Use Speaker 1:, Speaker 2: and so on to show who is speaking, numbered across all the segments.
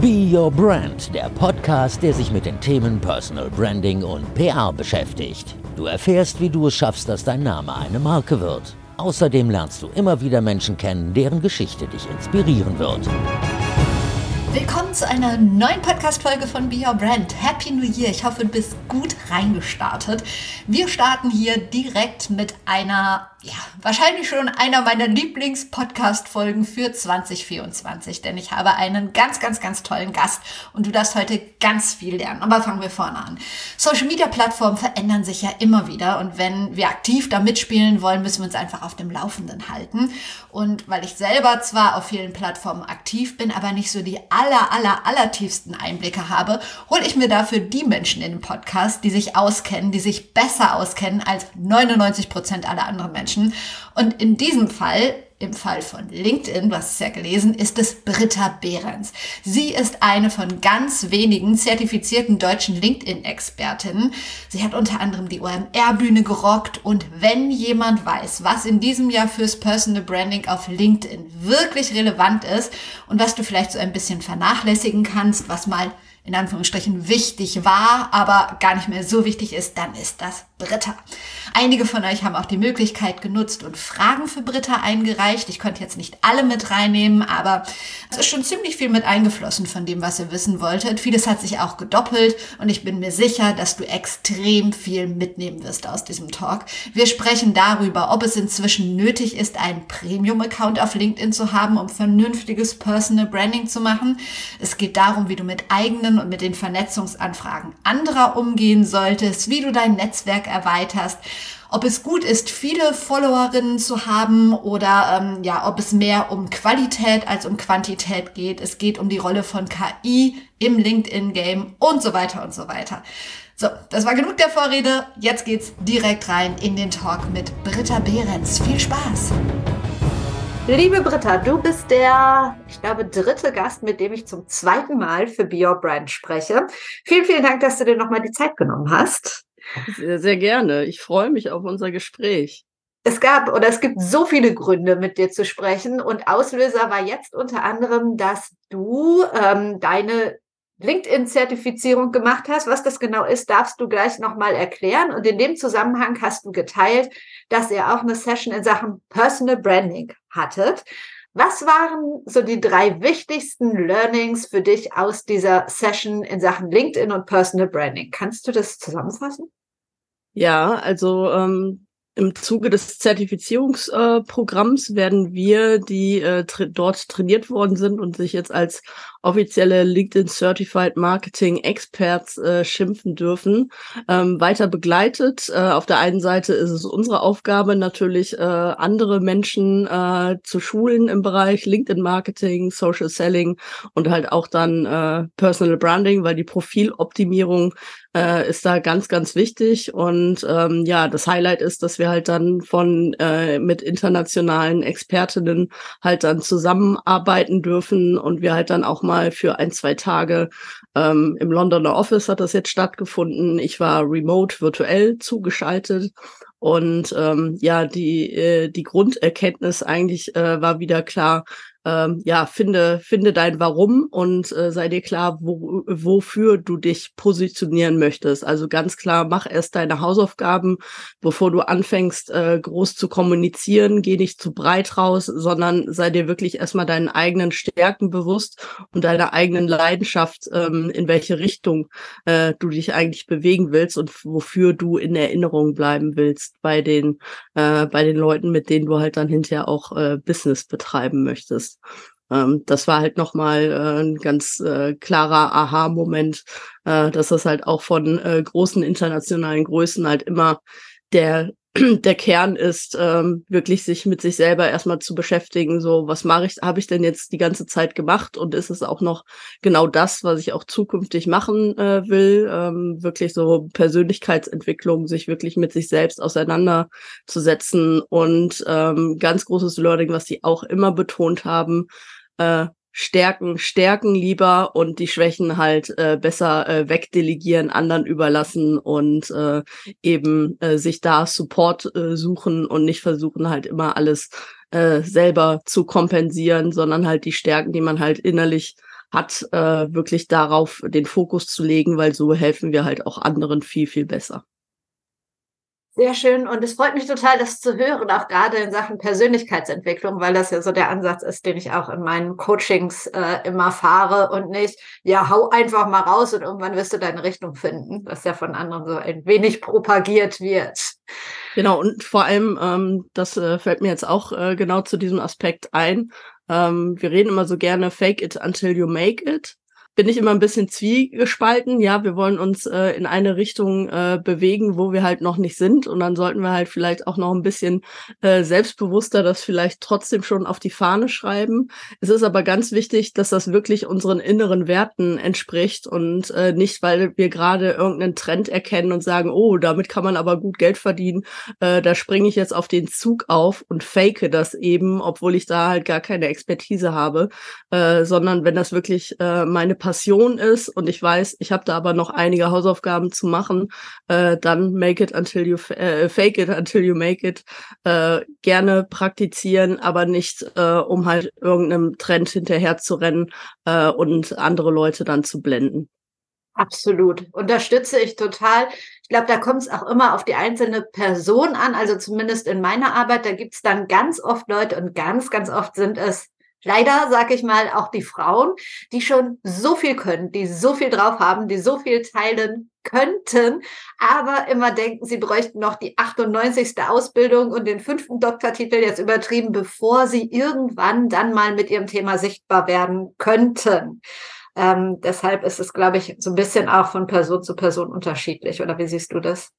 Speaker 1: Be Your Brand, der Podcast, der sich mit den Themen Personal Branding und PR beschäftigt. Du erfährst, wie du es schaffst, dass dein Name eine Marke wird. Außerdem lernst du immer wieder Menschen kennen, deren Geschichte dich inspirieren wird.
Speaker 2: Willkommen zu einer neuen Podcast-Folge von Be Your Brand. Happy New Year. Ich hoffe, du bist gut reingestartet. Wir starten hier direkt mit einer ja, wahrscheinlich schon einer meiner Lieblings-Podcast-Folgen für 2024, denn ich habe einen ganz, ganz, ganz tollen Gast und du darfst heute ganz viel lernen. Aber fangen wir vorne an. Social-Media-Plattformen verändern sich ja immer wieder und wenn wir aktiv da mitspielen wollen, müssen wir uns einfach auf dem Laufenden halten. Und weil ich selber zwar auf vielen Plattformen aktiv bin, aber nicht so die aller, aller, aller tiefsten Einblicke habe, hole ich mir dafür die Menschen in den Podcast, die sich auskennen, die sich besser auskennen als 99 Prozent aller anderen Menschen. Menschen. Und in diesem Fall, im Fall von LinkedIn, du hast es ja gelesen, ist es Britta Behrens. Sie ist eine von ganz wenigen zertifizierten deutschen LinkedIn-Expertinnen. Sie hat unter anderem die OMR-Bühne gerockt und wenn jemand weiß, was in diesem Jahr fürs Personal Branding auf LinkedIn wirklich relevant ist und was du vielleicht so ein bisschen vernachlässigen kannst, was mal in Anführungsstrichen wichtig war, aber gar nicht mehr so wichtig ist, dann ist das Britta. Einige von euch haben auch die Möglichkeit genutzt und Fragen für Britta eingereicht. Ich konnte jetzt nicht alle mit reinnehmen, aber es ist schon ziemlich viel mit eingeflossen von dem, was ihr wissen wolltet. Vieles hat sich auch gedoppelt und ich bin mir sicher, dass du extrem viel mitnehmen wirst aus diesem Talk. Wir sprechen darüber, ob es inzwischen nötig ist, einen Premium-Account auf LinkedIn zu haben, um vernünftiges Personal Branding zu machen. Es geht darum, wie du mit eigenen und mit den Vernetzungsanfragen anderer umgehen solltest, wie du dein Netzwerk erweiterst, ob es gut ist, viele Followerinnen zu haben oder ähm, ja, ob es mehr um Qualität als um Quantität geht. Es geht um die Rolle von KI im LinkedIn-Game und so weiter und so weiter. So, das war genug der Vorrede. Jetzt geht's direkt rein in den Talk mit Britta Behrens. Viel Spaß! Liebe Britta, du bist der, ich glaube, dritte Gast, mit dem ich zum zweiten Mal für Be Your Brand spreche. Vielen, vielen Dank, dass du dir nochmal die Zeit genommen hast.
Speaker 3: Sehr, sehr gerne. Ich freue mich auf unser Gespräch.
Speaker 2: Es gab oder es gibt so viele Gründe, mit dir zu sprechen. Und Auslöser war jetzt unter anderem, dass du ähm, deine LinkedIn-Zertifizierung gemacht hast. Was das genau ist, darfst du gleich nochmal erklären. Und in dem Zusammenhang hast du geteilt, dass ihr auch eine Session in Sachen Personal Branding hattet. Was waren so die drei wichtigsten Learnings für dich aus dieser Session in Sachen LinkedIn und Personal Branding? Kannst du das zusammenfassen?
Speaker 3: Ja, also ähm, im Zuge des Zertifizierungsprogramms äh, werden wir, die äh, tra dort trainiert worden sind und sich jetzt als offizielle LinkedIn Certified Marketing Experts äh, schimpfen dürfen, ähm, weiter begleitet. Äh, auf der einen Seite ist es unsere Aufgabe natürlich, äh, andere Menschen äh, zu schulen im Bereich LinkedIn Marketing, Social Selling und halt auch dann Personal Branding, weil die Profiloptimierung äh, ist da ganz, ganz wichtig. Und ähm, ja, das Highlight ist, dass wir halt dann von äh, mit internationalen Expertinnen halt dann zusammenarbeiten dürfen und wir halt dann auch mal für ein, zwei Tage ähm, im Londoner Office hat das jetzt stattgefunden. Ich war remote virtuell zugeschaltet und ähm, ja, die, äh, die Grunderkenntnis eigentlich äh, war wieder klar, ähm, ja, finde, finde dein Warum und äh, sei dir klar, wo, wofür du dich positionieren möchtest. Also ganz klar, mach erst deine Hausaufgaben, bevor du anfängst, äh, groß zu kommunizieren. Geh nicht zu breit raus, sondern sei dir wirklich erstmal deinen eigenen Stärken bewusst und deiner eigenen Leidenschaft, ähm, in welche Richtung äh, du dich eigentlich bewegen willst und wofür du in Erinnerung bleiben willst bei den, äh, bei den Leuten, mit denen du halt dann hinterher auch äh, Business betreiben möchtest ist. Ähm, das war halt nochmal äh, ein ganz äh, klarer Aha-Moment, äh, dass das halt auch von äh, großen internationalen Größen halt immer der der Kern ist, ähm, wirklich sich mit sich selber erstmal zu beschäftigen. So, was mache ich, habe ich denn jetzt die ganze Zeit gemacht und ist es auch noch genau das, was ich auch zukünftig machen äh, will? Ähm, wirklich so Persönlichkeitsentwicklung, sich wirklich mit sich selbst auseinanderzusetzen und ähm, ganz großes Learning, was sie auch immer betont haben, äh, Stärken stärken lieber und die Schwächen halt äh, besser äh, wegdelegieren, anderen überlassen und äh, eben äh, sich da Support äh, suchen und nicht versuchen halt immer alles äh, selber zu kompensieren, sondern halt die Stärken, die man halt innerlich hat, äh, wirklich darauf den Fokus zu legen, weil so helfen wir halt auch anderen viel, viel besser.
Speaker 2: Sehr schön und es freut mich total, das zu hören, auch gerade in Sachen Persönlichkeitsentwicklung, weil das ja so der Ansatz ist, den ich auch in meinen Coachings äh, immer fahre und nicht, ja, hau einfach mal raus und irgendwann wirst du deine Richtung finden, was ja von anderen so ein wenig propagiert wird.
Speaker 3: Genau, und vor allem, ähm, das äh, fällt mir jetzt auch äh, genau zu diesem Aspekt ein. Ähm, wir reden immer so gerne, fake it until you make it bin ich immer ein bisschen zwiegespalten. Ja, wir wollen uns äh, in eine Richtung äh, bewegen, wo wir halt noch nicht sind. Und dann sollten wir halt vielleicht auch noch ein bisschen äh, selbstbewusster das vielleicht trotzdem schon auf die Fahne schreiben. Es ist aber ganz wichtig, dass das wirklich unseren inneren Werten entspricht und äh, nicht, weil wir gerade irgendeinen Trend erkennen und sagen, oh, damit kann man aber gut Geld verdienen. Äh, da springe ich jetzt auf den Zug auf und fake das eben, obwohl ich da halt gar keine Expertise habe, äh, sondern wenn das wirklich äh, meine Passion ist und ich weiß, ich habe da aber noch einige Hausaufgaben zu machen, äh, dann make it until you äh, fake it until you make it. Äh, gerne praktizieren, aber nicht äh, um halt irgendeinem Trend hinterher zu rennen äh, und andere Leute dann zu blenden.
Speaker 2: Absolut. Unterstütze ich total. Ich glaube, da kommt es auch immer auf die einzelne Person an. Also zumindest in meiner Arbeit, da gibt es dann ganz oft Leute und ganz, ganz oft sind es leider, sag ich mal, auch die Frauen, die schon so viel können, die so viel drauf haben, die so viel teilen könnten, aber immer denken, sie bräuchten noch die 98. Ausbildung und den fünften Doktortitel jetzt übertrieben, bevor sie irgendwann dann mal mit ihrem Thema sichtbar werden könnten. Ähm, deshalb ist es, glaube ich, so ein bisschen auch von Person zu Person unterschiedlich. Oder wie siehst du das?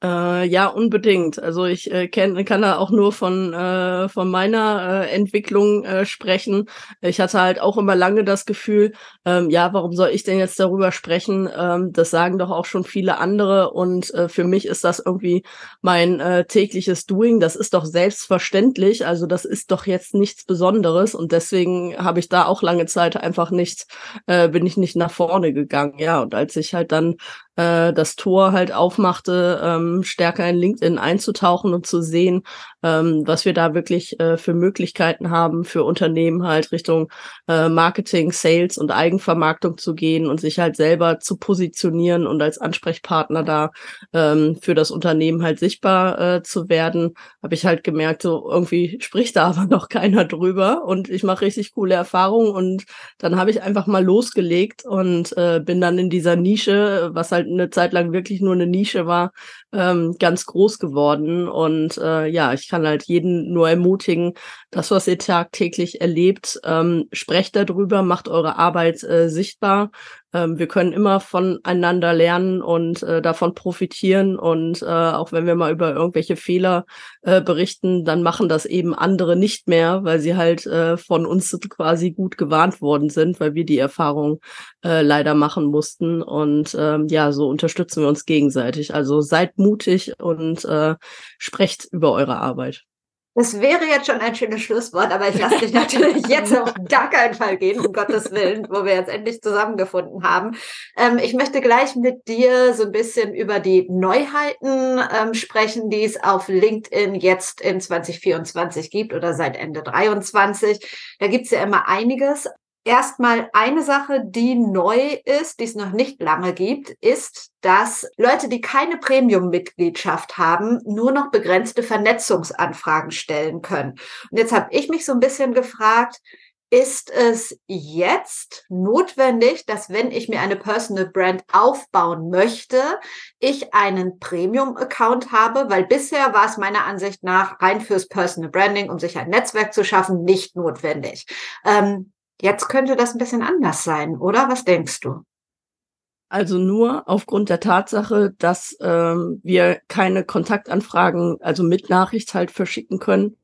Speaker 3: Äh, ja, unbedingt. Also ich äh, kenn, kann da auch nur von, äh, von meiner äh, Entwicklung äh, sprechen. Ich hatte halt auch immer lange das Gefühl, ähm, ja, warum soll ich denn jetzt darüber sprechen? Ähm, das sagen doch auch schon viele andere und äh, für mich ist das irgendwie mein äh, tägliches Doing. Das ist doch selbstverständlich. Also das ist doch jetzt nichts Besonderes und deswegen habe ich da auch lange Zeit einfach nicht, äh, bin ich nicht nach vorne gegangen. Ja, und als ich halt dann äh, das Tor halt aufmachte, ähm, stärker in LinkedIn einzutauchen und zu sehen, ähm, was wir da wirklich äh, für Möglichkeiten haben, für Unternehmen halt Richtung äh, Marketing, Sales und Eigenvermarktung zu gehen und sich halt selber zu positionieren und als Ansprechpartner da ähm, für das Unternehmen halt sichtbar äh, zu werden, habe ich halt gemerkt, so irgendwie spricht da aber noch keiner drüber und ich mache richtig coole Erfahrungen und dann habe ich einfach mal losgelegt und äh, bin dann in dieser Nische, was halt eine Zeit lang wirklich nur eine Nische war, ähm, ganz groß geworden. Und äh, ja, ich kann halt jeden nur ermutigen, das, was ihr tagtäglich erlebt, ähm, sprecht darüber, macht eure Arbeit äh, sichtbar. Ähm, wir können immer voneinander lernen und äh, davon profitieren. Und äh, auch wenn wir mal über irgendwelche Fehler äh, berichten, dann machen das eben andere nicht mehr, weil sie halt äh, von uns quasi gut gewarnt worden sind, weil wir die Erfahrung äh, leider machen mussten. Und ähm, ja, so unterstützen wir uns gegenseitig. Also seid mutig und äh, sprecht über eure Arbeit.
Speaker 2: Das wäre jetzt schon ein schönes Schlusswort, aber ich lasse dich natürlich jetzt auf gar keinen Fall gehen, um Gottes Willen, wo wir jetzt endlich zusammengefunden haben. Ähm, ich möchte gleich mit dir so ein bisschen über die Neuheiten ähm, sprechen, die es auf LinkedIn jetzt in 2024 gibt oder seit Ende 23. Da gibt es ja immer einiges erstmal eine Sache, die neu ist, die es noch nicht lange gibt, ist, dass Leute, die keine Premium-Mitgliedschaft haben, nur noch begrenzte Vernetzungsanfragen stellen können. Und jetzt habe ich mich so ein bisschen gefragt, ist es jetzt notwendig, dass wenn ich mir eine Personal Brand aufbauen möchte, ich einen Premium-Account habe, weil bisher war es meiner Ansicht nach rein fürs Personal Branding, um sich ein Netzwerk zu schaffen, nicht notwendig. Ähm, Jetzt könnte das ein bisschen anders sein, oder? Was denkst du?
Speaker 3: Also nur aufgrund der Tatsache, dass ähm, wir keine Kontaktanfragen, also mit Nachricht halt verschicken können,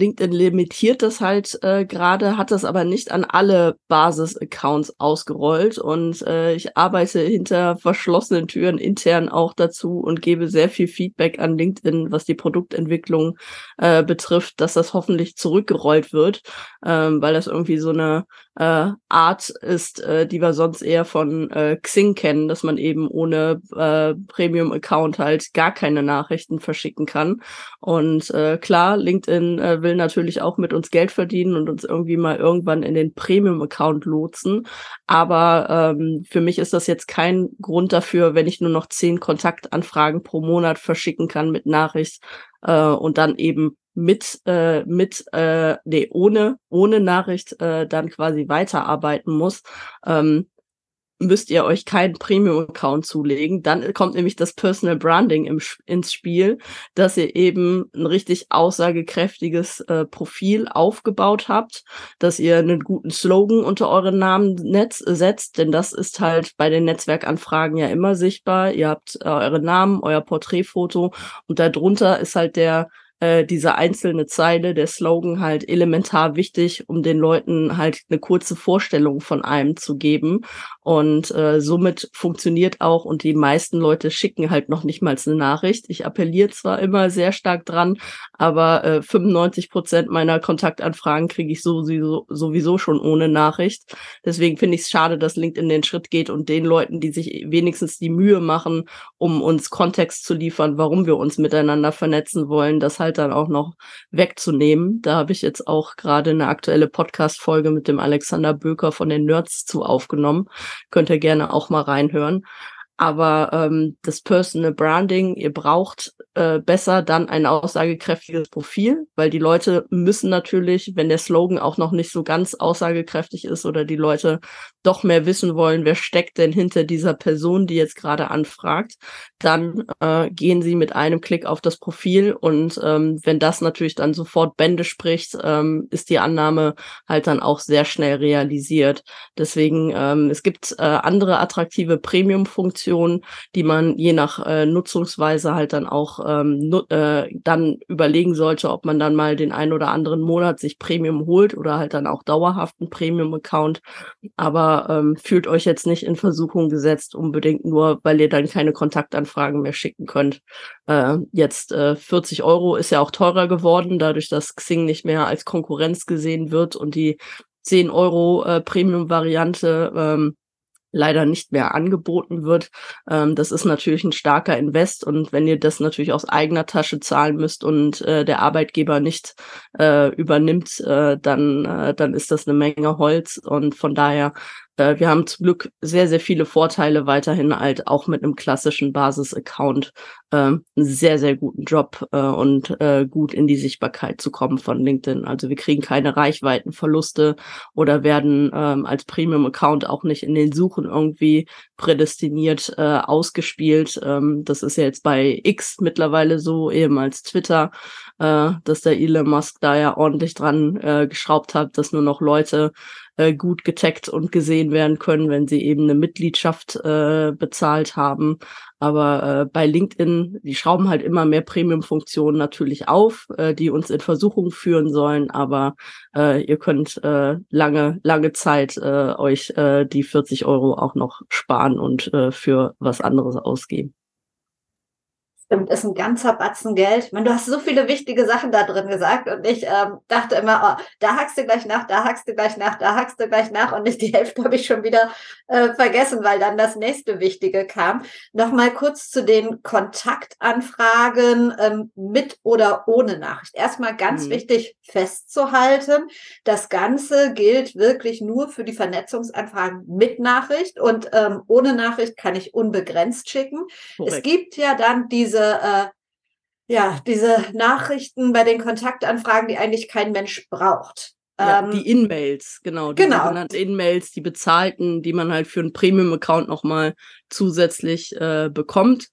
Speaker 3: LinkedIn limitiert das halt äh, gerade, hat das aber nicht an alle Basis-Accounts ausgerollt und äh, ich arbeite hinter verschlossenen Türen intern auch dazu und gebe sehr viel Feedback an LinkedIn, was die Produktentwicklung äh, betrifft, dass das hoffentlich zurückgerollt wird, ähm, weil das irgendwie so eine äh, Art ist, äh, die wir sonst eher von äh, Xing kennen, dass man eben ohne äh, Premium-Account halt gar keine Nachrichten verschicken kann. Und äh, klar, LinkedIn äh, will natürlich auch mit uns Geld verdienen und uns irgendwie mal irgendwann in den Premium-Account lotsen. Aber ähm, für mich ist das jetzt kein Grund dafür, wenn ich nur noch zehn Kontaktanfragen pro Monat verschicken kann mit Nachricht äh, und dann eben mit äh, mit äh, nee ohne ohne Nachricht äh, dann quasi weiterarbeiten muss. Ähm, müsst ihr euch keinen Premium-Account zulegen. Dann kommt nämlich das Personal Branding im, ins Spiel, dass ihr eben ein richtig aussagekräftiges äh, Profil aufgebaut habt, dass ihr einen guten Slogan unter euren Namen Netz setzt, denn das ist halt bei den Netzwerkanfragen ja immer sichtbar. Ihr habt äh, eure Namen, euer Porträtfoto und darunter ist halt der äh, diese einzelne Zeile, der Slogan halt elementar wichtig, um den Leuten halt eine kurze Vorstellung von einem zu geben. Und äh, somit funktioniert auch und die meisten Leute schicken halt noch nicht mal eine Nachricht. Ich appelliere zwar immer sehr stark dran, aber äh, 95 Prozent meiner Kontaktanfragen kriege ich sowieso, sowieso schon ohne Nachricht. Deswegen finde ich es schade, dass LinkedIn den Schritt geht und den Leuten, die sich wenigstens die Mühe machen, um uns Kontext zu liefern, warum wir uns miteinander vernetzen wollen, das halt halt dann auch noch wegzunehmen. Da habe ich jetzt auch gerade eine aktuelle Podcast-Folge mit dem Alexander Böker von den Nerds zu aufgenommen. Könnt ihr gerne auch mal reinhören. Aber ähm, das Personal Branding, ihr braucht äh, besser dann ein aussagekräftiges Profil, weil die Leute müssen natürlich, wenn der Slogan auch noch nicht so ganz aussagekräftig ist oder die Leute doch mehr wissen wollen, wer steckt denn hinter dieser Person, die jetzt gerade anfragt, dann äh, gehen sie mit einem Klick auf das Profil und ähm, wenn das natürlich dann sofort Bände spricht, ähm, ist die Annahme halt dann auch sehr schnell realisiert. Deswegen, ähm, es gibt äh, andere attraktive Premium-Funktionen, Funktionen, die man je nach äh, Nutzungsweise halt dann auch ähm, äh, dann überlegen sollte, ob man dann mal den einen oder anderen Monat sich Premium holt oder halt dann auch dauerhaft einen Premium-Account. Aber ähm, fühlt euch jetzt nicht in Versuchung gesetzt, unbedingt nur, weil ihr dann keine Kontaktanfragen mehr schicken könnt. Äh, jetzt äh, 40 Euro ist ja auch teurer geworden, dadurch, dass Xing nicht mehr als Konkurrenz gesehen wird und die 10 Euro äh, Premium-Variante ähm, leider nicht mehr angeboten wird. Ähm, das ist natürlich ein starker Invest und wenn ihr das natürlich aus eigener Tasche zahlen müsst und äh, der Arbeitgeber nicht äh, übernimmt, äh, dann, äh, dann ist das eine Menge Holz und von daher wir haben zum Glück sehr, sehr viele Vorteile weiterhin halt auch mit einem klassischen Basis-Account äh, einen sehr, sehr guten Job äh, und äh, gut in die Sichtbarkeit zu kommen von LinkedIn. Also wir kriegen keine Reichweitenverluste oder werden ähm, als Premium-Account auch nicht in den Suchen irgendwie prädestiniert äh, ausgespielt. Ähm, das ist ja jetzt bei X mittlerweile so, ehemals Twitter, äh, dass der Elon Musk da ja ordentlich dran äh, geschraubt hat, dass nur noch Leute äh, gut getaggt und gesehen werden können, wenn sie eben eine Mitgliedschaft äh, bezahlt haben. Aber äh, bei LinkedIn, die schrauben halt immer mehr Premium-Funktionen natürlich auf, äh, die uns in Versuchung führen sollen. Aber äh, ihr könnt äh, lange, lange Zeit äh, euch äh, die 40 Euro auch noch sparen und äh, für was anderes ausgeben.
Speaker 2: Stimmt, ist ein ganzer Batzen Geld. Ich meine, du hast so viele wichtige Sachen da drin gesagt und ich ähm, dachte immer, oh, da hackst du gleich nach, da hackst du gleich nach, da hackst du gleich nach und nicht die Hälfte habe ich schon wieder äh, vergessen, weil dann das nächste Wichtige kam. Nochmal kurz zu den Kontaktanfragen ähm, mit oder ohne Nachricht. Erstmal ganz mhm. wichtig festzuhalten, das Ganze gilt wirklich nur für die Vernetzungsanfragen mit Nachricht und ähm, ohne Nachricht kann ich unbegrenzt schicken. Korrekt. Es gibt ja dann diese äh, ja, diese Nachrichten bei den Kontaktanfragen, die eigentlich kein Mensch braucht.
Speaker 3: Ja, ähm, die In-Mails, genau. Die genau. sogenannten In-Mails, die bezahlten, die man halt für einen Premium-Account nochmal zusätzlich äh, bekommt.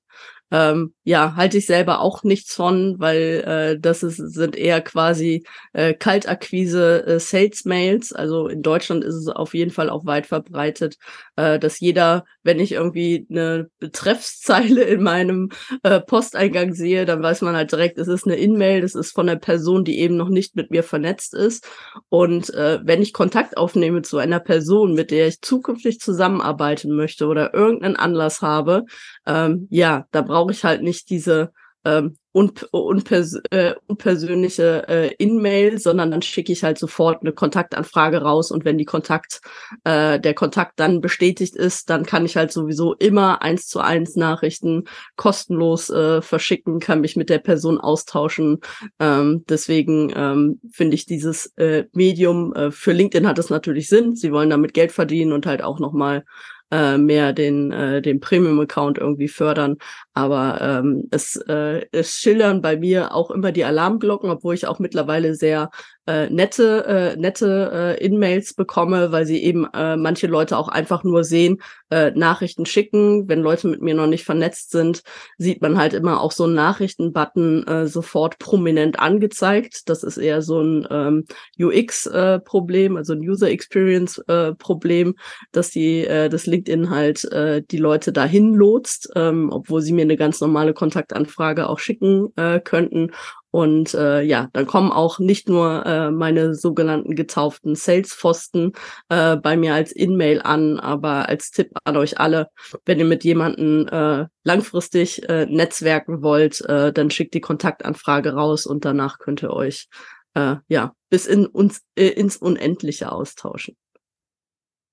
Speaker 3: Ähm, ja, halte ich selber auch nichts von, weil äh, das ist, sind eher quasi äh, Kaltakquise äh, Sales Mails. Also in Deutschland ist es auf jeden Fall auch weit verbreitet, äh, dass jeder, wenn ich irgendwie eine Betreffszeile in meinem äh, Posteingang sehe, dann weiß man halt direkt, es ist eine In-Mail, das ist von der Person, die eben noch nicht mit mir vernetzt ist. Und äh, wenn ich Kontakt aufnehme zu einer Person, mit der ich zukünftig zusammenarbeiten möchte oder irgendeinen Anlass habe, ähm, ja, da brauche ich halt nicht diese ähm, unp unpers äh, unpersönliche äh, In-Mail, sondern dann schicke ich halt sofort eine Kontaktanfrage raus und wenn die Kontakt, äh, der Kontakt dann bestätigt ist, dann kann ich halt sowieso immer eins zu eins Nachrichten kostenlos äh, verschicken, kann mich mit der Person austauschen. Ähm, deswegen ähm, finde ich dieses äh, Medium äh, für LinkedIn hat es natürlich Sinn. Sie wollen damit Geld verdienen und halt auch nochmal äh, mehr den, äh, den Premium-Account irgendwie fördern. Aber ähm, es, äh, es schildern bei mir auch immer die Alarmglocken, obwohl ich auch mittlerweile sehr äh, nette, äh, nette äh, In-Mails bekomme, weil sie eben äh, manche Leute auch einfach nur sehen, äh, Nachrichten schicken. Wenn Leute mit mir noch nicht vernetzt sind, sieht man halt immer auch so einen Nachrichtenbutton äh, sofort prominent angezeigt. Das ist eher so ein ähm, UX-Problem, äh, also ein User Experience-Problem, äh, dass die äh, das LinkedIn halt äh, die Leute dahin lotst, ähm, obwohl sie mir eine ganz normale Kontaktanfrage auch schicken äh, könnten. Und äh, ja, dann kommen auch nicht nur äh, meine sogenannten getauften Sales-Pfosten äh, bei mir als In-Mail an, aber als Tipp an euch alle, wenn ihr mit jemandem äh, langfristig äh, netzwerken wollt, äh, dann schickt die Kontaktanfrage raus und danach könnt ihr euch äh, ja bis in uns äh, ins Unendliche austauschen.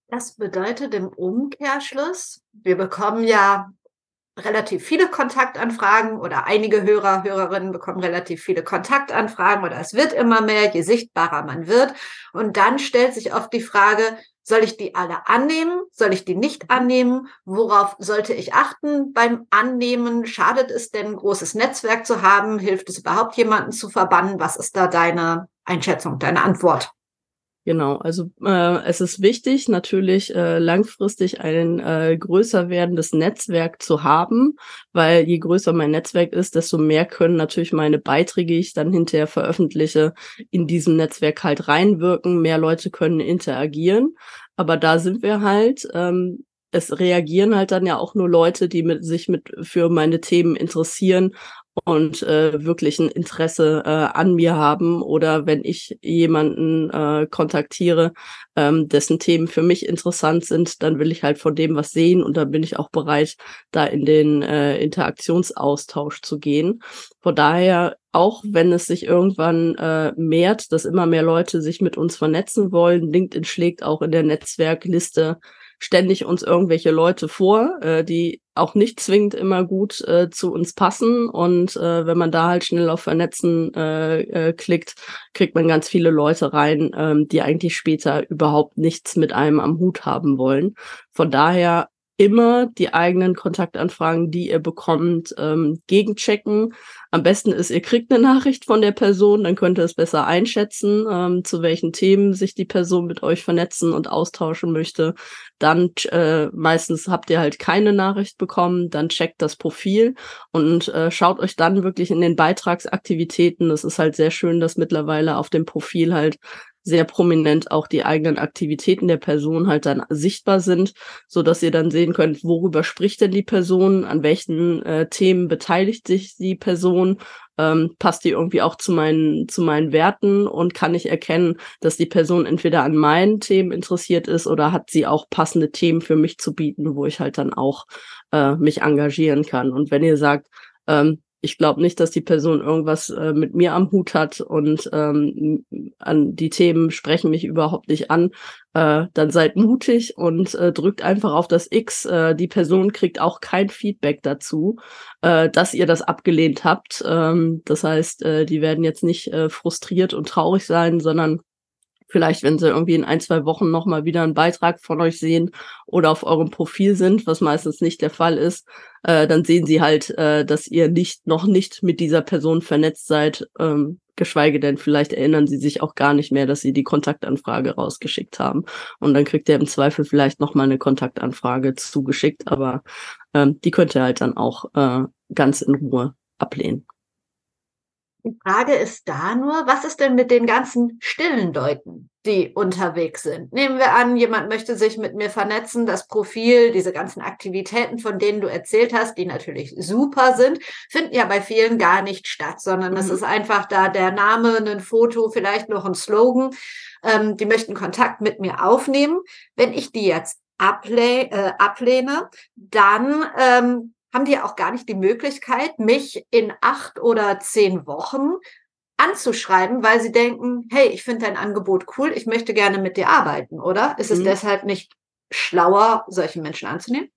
Speaker 2: Das bedeutet im Umkehrschluss, wir bekommen ja relativ viele Kontaktanfragen oder einige Hörer, Hörerinnen bekommen relativ viele Kontaktanfragen oder es wird immer mehr, je sichtbarer man wird. Und dann stellt sich oft die Frage, soll ich die alle annehmen? Soll ich die nicht annehmen? Worauf sollte ich achten beim Annehmen? Schadet es denn, ein großes Netzwerk zu haben? Hilft es überhaupt, jemanden zu verbannen? Was ist da deine Einschätzung, deine Antwort?
Speaker 3: Genau, also äh, es ist wichtig, natürlich äh, langfristig ein äh, größer werdendes Netzwerk zu haben, weil je größer mein Netzwerk ist, desto mehr können natürlich meine Beiträge, die ich dann hinterher veröffentliche, in diesem Netzwerk halt reinwirken. Mehr Leute können interagieren, aber da sind wir halt. Ähm, es reagieren halt dann ja auch nur Leute, die mit, sich mit für meine Themen interessieren und äh, wirklich ein Interesse äh, an mir haben oder wenn ich jemanden äh, kontaktiere, ähm, dessen Themen für mich interessant sind, dann will ich halt von dem was sehen und dann bin ich auch bereit, da in den äh, Interaktionsaustausch zu gehen. Von daher, auch wenn es sich irgendwann äh, mehrt, dass immer mehr Leute sich mit uns vernetzen wollen, LinkedIn schlägt auch in der Netzwerkliste ständig uns irgendwelche Leute vor, äh, die auch nicht zwingend immer gut äh, zu uns passen. Und äh, wenn man da halt schnell auf Vernetzen äh, äh, klickt, kriegt man ganz viele Leute rein, ähm, die eigentlich später überhaupt nichts mit einem am Hut haben wollen. Von daher immer die eigenen Kontaktanfragen, die ihr bekommt, ähm, gegenchecken. Am besten ist, ihr kriegt eine Nachricht von der Person, dann könnt ihr es besser einschätzen, ähm, zu welchen Themen sich die Person mit euch vernetzen und austauschen möchte. Dann äh, meistens habt ihr halt keine Nachricht bekommen, dann checkt das Profil und äh, schaut euch dann wirklich in den Beitragsaktivitäten. Das ist halt sehr schön, dass mittlerweile auf dem Profil halt sehr prominent auch die eigenen Aktivitäten der Person halt dann sichtbar sind, so dass ihr dann sehen könnt, worüber spricht denn die Person, an welchen äh, Themen beteiligt sich die Person, ähm, passt die irgendwie auch zu meinen zu meinen Werten und kann ich erkennen, dass die Person entweder an meinen Themen interessiert ist oder hat sie auch passende Themen für mich zu bieten, wo ich halt dann auch äh, mich engagieren kann. Und wenn ihr sagt, ähm, ich glaube nicht, dass die Person irgendwas äh, mit mir am Hut hat und ähm, an die Themen sprechen mich überhaupt nicht an. Äh, dann seid mutig und äh, drückt einfach auf das X. Äh, die Person kriegt auch kein Feedback dazu, äh, dass ihr das abgelehnt habt. Ähm, das heißt, äh, die werden jetzt nicht äh, frustriert und traurig sein, sondern Vielleicht, wenn sie irgendwie in ein, zwei Wochen nochmal wieder einen Beitrag von euch sehen oder auf eurem Profil sind, was meistens nicht der Fall ist, äh, dann sehen sie halt, äh, dass ihr nicht noch nicht mit dieser Person vernetzt seid, ähm, geschweige denn vielleicht erinnern sie sich auch gar nicht mehr, dass sie die Kontaktanfrage rausgeschickt haben. Und dann kriegt ihr im Zweifel vielleicht nochmal eine Kontaktanfrage zugeschickt, aber ähm, die könnt ihr halt dann auch äh, ganz in Ruhe ablehnen.
Speaker 2: Die Frage ist da nur, was ist denn mit den ganzen stillen Leuten, die unterwegs sind? Nehmen wir an, jemand möchte sich mit mir vernetzen, das Profil, diese ganzen Aktivitäten, von denen du erzählt hast, die natürlich super sind, finden ja bei vielen gar nicht statt, sondern es mhm. ist einfach da der Name, ein Foto, vielleicht noch ein Slogan. Ähm, die möchten Kontakt mit mir aufnehmen. Wenn ich die jetzt ableh äh, ablehne, dann ähm, haben die auch gar nicht die Möglichkeit, mich in acht oder zehn Wochen anzuschreiben, weil sie denken, hey, ich finde dein Angebot cool, ich möchte gerne mit dir arbeiten, oder? Ist es mhm. deshalb nicht schlauer, solche Menschen anzunehmen?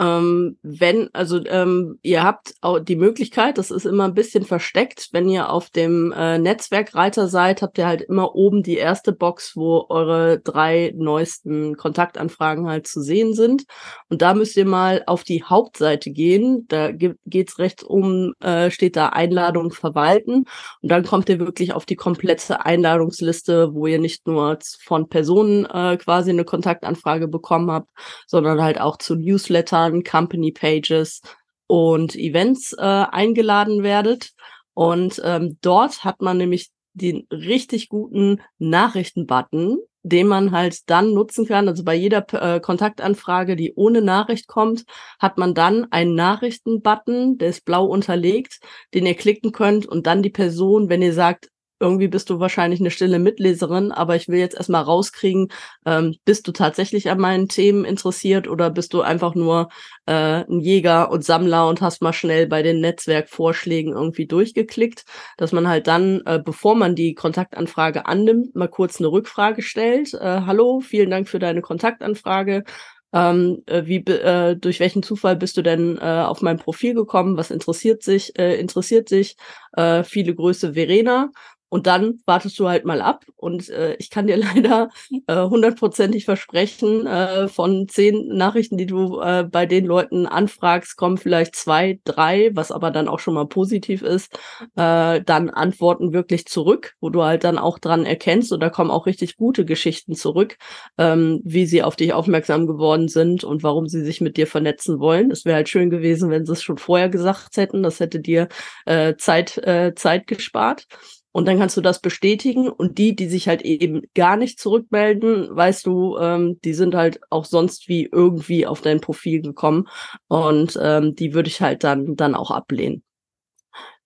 Speaker 3: Ähm, wenn, also ähm, ihr habt auch die Möglichkeit, das ist immer ein bisschen versteckt, wenn ihr auf dem äh, Netzwerkreiter seid, habt ihr halt immer oben die erste Box, wo eure drei neuesten Kontaktanfragen halt zu sehen sind. Und da müsst ihr mal auf die Hauptseite gehen. Da geht's rechts um, äh, steht da Einladung verwalten. Und dann kommt ihr wirklich auf die komplette Einladungsliste, wo ihr nicht nur von Personen äh, quasi eine Kontaktanfrage bekommen habt, sondern halt auch zu Newslettern Seminaren, Company Pages und Events äh, eingeladen werdet. Und ähm, dort hat man nämlich den richtig guten Nachrichten-Button, den man halt dann nutzen kann. Also bei jeder äh, Kontaktanfrage, die ohne Nachricht kommt, hat man dann einen Nachrichten-Button, der ist blau unterlegt, den ihr klicken könnt und dann die Person, wenn ihr sagt, irgendwie bist du wahrscheinlich eine stille Mitleserin, aber ich will jetzt erstmal rauskriegen, ähm, bist du tatsächlich an meinen Themen interessiert oder bist du einfach nur äh, ein Jäger und Sammler und hast mal schnell bei den Netzwerkvorschlägen irgendwie durchgeklickt, dass man halt dann, äh, bevor man die Kontaktanfrage annimmt, mal kurz eine Rückfrage stellt. Äh, Hallo, vielen Dank für deine Kontaktanfrage. Ähm, äh, wie, äh, durch welchen Zufall bist du denn äh, auf mein Profil gekommen? Was interessiert sich? Äh, interessiert sich? Äh, viele Grüße, Verena. Und dann wartest du halt mal ab. Und äh, ich kann dir leider äh, hundertprozentig versprechen, äh, von zehn Nachrichten, die du äh, bei den Leuten anfragst, kommen vielleicht zwei, drei, was aber dann auch schon mal positiv ist, äh, dann Antworten wirklich zurück, wo du halt dann auch dran erkennst. Und da kommen auch richtig gute Geschichten zurück, ähm, wie sie auf dich aufmerksam geworden sind und warum sie sich mit dir vernetzen wollen. Es wäre halt schön gewesen, wenn sie es schon vorher gesagt hätten. Das hätte dir äh, Zeit, äh, Zeit gespart. Und dann kannst du das bestätigen. Und die, die sich halt eben gar nicht zurückmelden, weißt du, ähm, die sind halt auch sonst wie irgendwie auf dein Profil gekommen. Und ähm, die würde ich halt dann, dann auch ablehnen.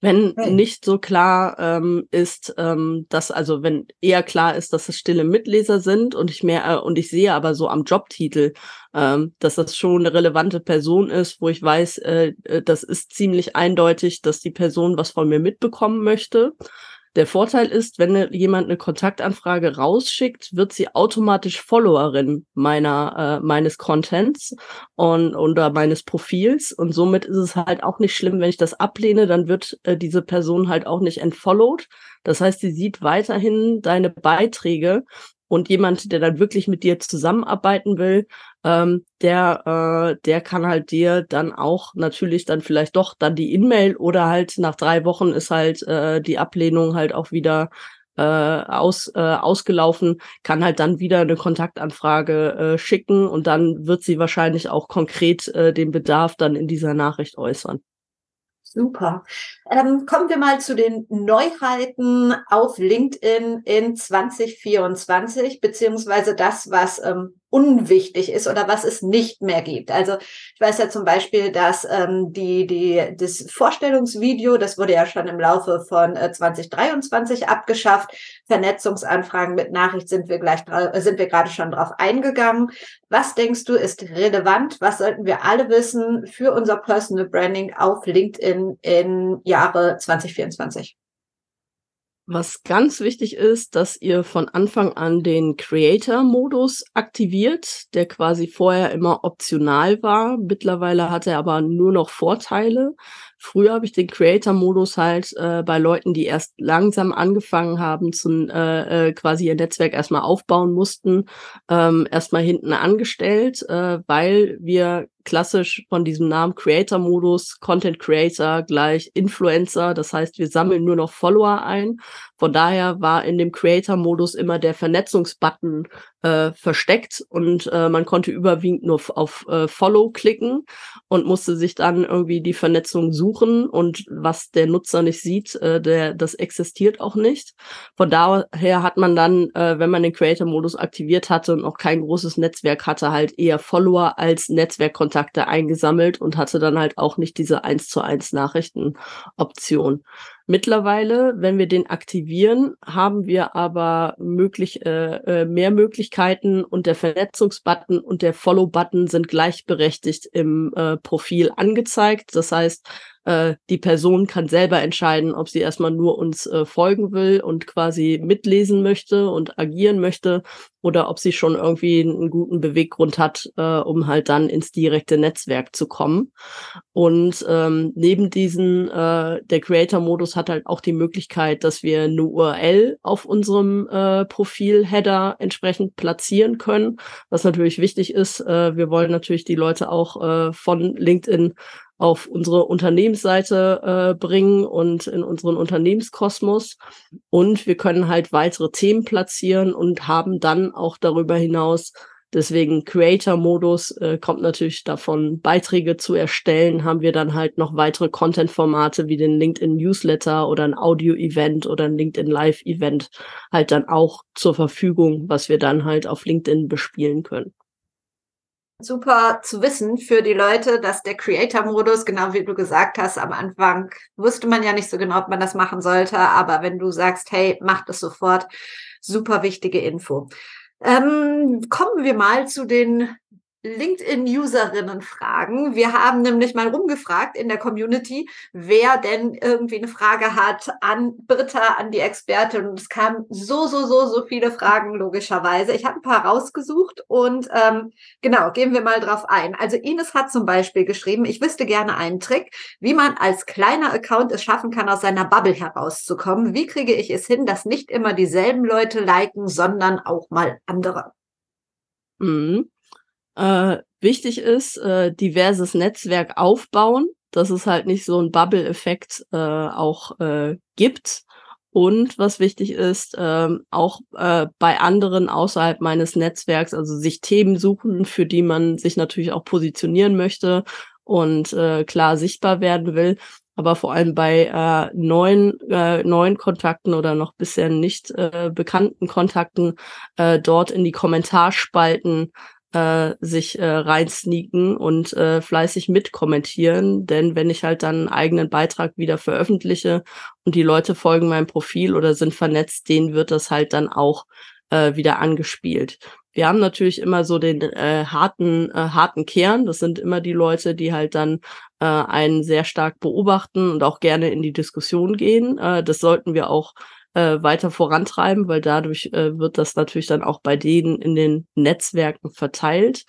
Speaker 3: Wenn nicht so klar ähm, ist, ähm, dass, also wenn eher klar ist, dass es stille Mitleser sind und ich mehr, äh, und ich sehe aber so am Jobtitel, ähm, dass das schon eine relevante Person ist, wo ich weiß, äh, äh das ist ziemlich eindeutig, dass die Person was von mir mitbekommen möchte der Vorteil ist, wenn jemand eine Kontaktanfrage rausschickt, wird sie automatisch Followerin meiner äh, meines Contents und oder meines Profils und somit ist es halt auch nicht schlimm, wenn ich das ablehne, dann wird äh, diese Person halt auch nicht entfollowed. Das heißt, sie sieht weiterhin deine Beiträge und jemand, der dann wirklich mit dir zusammenarbeiten will, ähm, der, äh, der kann halt dir dann auch natürlich dann vielleicht doch dann die E-Mail oder halt nach drei Wochen ist halt äh, die Ablehnung halt auch wieder äh, aus, äh, ausgelaufen, kann halt dann wieder eine Kontaktanfrage äh, schicken und dann wird sie wahrscheinlich auch konkret äh, den Bedarf dann in dieser Nachricht äußern.
Speaker 2: Super. Ähm, kommen wir mal zu den Neuheiten auf LinkedIn in 2024, beziehungsweise das, was ähm, unwichtig ist oder was es nicht mehr gibt. Also ich weiß ja zum Beispiel, dass ähm, die, die, das Vorstellungsvideo, das wurde ja schon im Laufe von äh, 2023 abgeschafft. Vernetzungsanfragen mit Nachricht sind wir gleich sind wir gerade schon drauf eingegangen. Was denkst du ist relevant? Was sollten wir alle wissen für unser Personal Branding auf LinkedIn im Jahre 2024?
Speaker 3: Was ganz wichtig ist, dass ihr von Anfang an den Creator-Modus aktiviert, der quasi vorher immer optional war. Mittlerweile hat er aber nur noch Vorteile. Früher habe ich den Creator-Modus halt äh, bei Leuten, die erst langsam angefangen haben, zum äh, äh, quasi ihr Netzwerk erstmal aufbauen mussten, ähm, erstmal hinten angestellt, äh, weil wir klassisch von diesem Namen Creator-Modus, Content Creator gleich Influencer. Das heißt, wir sammeln nur noch Follower ein. Von daher war in dem Creator-Modus immer der Vernetzungsbutton äh, versteckt und äh, man konnte überwiegend nur auf äh, Follow klicken und musste sich dann irgendwie die Vernetzung suchen und was der Nutzer nicht sieht, äh, der das existiert auch nicht. Von daher hat man dann, äh, wenn man den Creator-Modus aktiviert hatte und auch kein großes Netzwerk hatte, halt eher Follower als Netzwerkkontakte eingesammelt und hatte dann halt auch nicht diese eins zu eins Nachrichtenoption. Mittlerweile, wenn wir den aktivieren, haben wir aber möglich, äh, äh, mehr Möglichkeiten und der Vernetzungsbutton und der Follow-Button sind gleichberechtigt im äh, Profil angezeigt. Das heißt, äh, die Person kann selber entscheiden, ob sie erstmal nur uns äh, folgen will und quasi mitlesen möchte und agieren möchte oder ob sie schon irgendwie einen guten Beweggrund hat, äh, um halt dann ins direkte Netzwerk zu kommen. Und ähm, neben diesen, äh, der Creator-Modus hat halt auch die Möglichkeit, dass wir eine URL auf unserem äh, Profil-Header entsprechend platzieren können, was natürlich wichtig ist. Äh, wir wollen natürlich die Leute auch äh, von LinkedIn auf unsere Unternehmensseite äh, bringen und in unseren Unternehmenskosmos. Und wir können halt weitere Themen platzieren und haben dann auch darüber hinaus, deswegen Creator-Modus äh, kommt natürlich davon, Beiträge zu erstellen, haben wir dann halt noch weitere Content-Formate wie den LinkedIn Newsletter oder ein Audio-Event oder ein LinkedIn Live-Event halt dann auch zur Verfügung, was wir dann halt auf LinkedIn bespielen können
Speaker 2: super zu wissen für die Leute, dass der Creator-Modus, genau wie du gesagt hast, am Anfang wusste man ja nicht so genau, ob man das machen sollte, aber wenn du sagst, hey, mach das sofort, super wichtige Info. Ähm, kommen wir mal zu den LinkedIn-Userinnen fragen. Wir haben nämlich mal rumgefragt in der Community, wer denn irgendwie eine Frage hat an Britta, an die Expertin. Und es kamen so, so, so, so viele Fragen, logischerweise. Ich habe ein paar rausgesucht und ähm, genau, gehen wir mal drauf ein. Also Ines hat zum Beispiel geschrieben, ich wüsste gerne einen Trick, wie man als kleiner Account es schaffen kann, aus seiner Bubble herauszukommen. Wie kriege ich es hin, dass nicht immer dieselben Leute liken, sondern auch mal andere?
Speaker 3: Mhm. Äh, wichtig ist, äh, diverses Netzwerk aufbauen, dass es halt nicht so ein Bubble-Effekt äh, auch äh, gibt. Und was wichtig ist, ähm, auch äh, bei anderen außerhalb meines Netzwerks, also sich Themen suchen, für die man sich natürlich auch positionieren möchte und äh, klar sichtbar werden will. Aber vor allem bei äh, neuen, äh, neuen Kontakten oder noch bisher nicht äh, bekannten Kontakten äh, dort in die Kommentarspalten äh, sich äh, reinsneaken und äh, fleißig mitkommentieren. Denn wenn ich halt dann einen eigenen Beitrag wieder veröffentliche und die Leute folgen meinem Profil oder sind vernetzt, denen wird das halt dann auch äh, wieder angespielt. Wir haben natürlich immer so den äh, harten, äh, harten Kern. Das sind immer die Leute, die halt dann äh, einen sehr stark beobachten und auch gerne in die Diskussion gehen. Äh, das sollten wir auch äh, weiter vorantreiben, weil dadurch äh, wird das natürlich dann auch bei denen in den Netzwerken verteilt.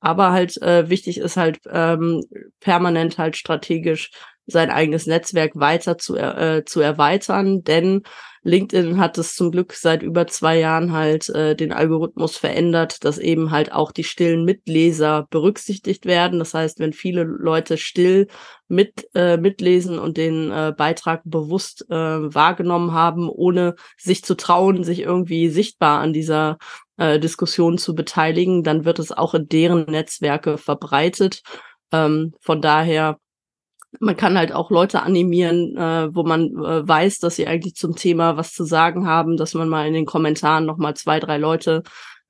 Speaker 3: Aber halt äh, wichtig ist halt ähm, permanent halt strategisch sein eigenes Netzwerk weiter zu, äh, zu erweitern, denn LinkedIn hat es zum Glück seit über zwei Jahren halt äh, den Algorithmus verändert, dass eben halt auch die stillen Mitleser berücksichtigt werden. Das heißt, wenn viele Leute still mit äh, mitlesen und den äh, Beitrag bewusst äh, wahrgenommen haben, ohne sich zu trauen, sich irgendwie sichtbar an dieser äh, Diskussion zu beteiligen, dann wird es auch in deren Netzwerke verbreitet. Ähm, von daher man kann halt auch Leute animieren, äh, wo man äh, weiß, dass sie eigentlich zum Thema was zu sagen haben, dass man mal in den Kommentaren noch mal zwei, drei Leute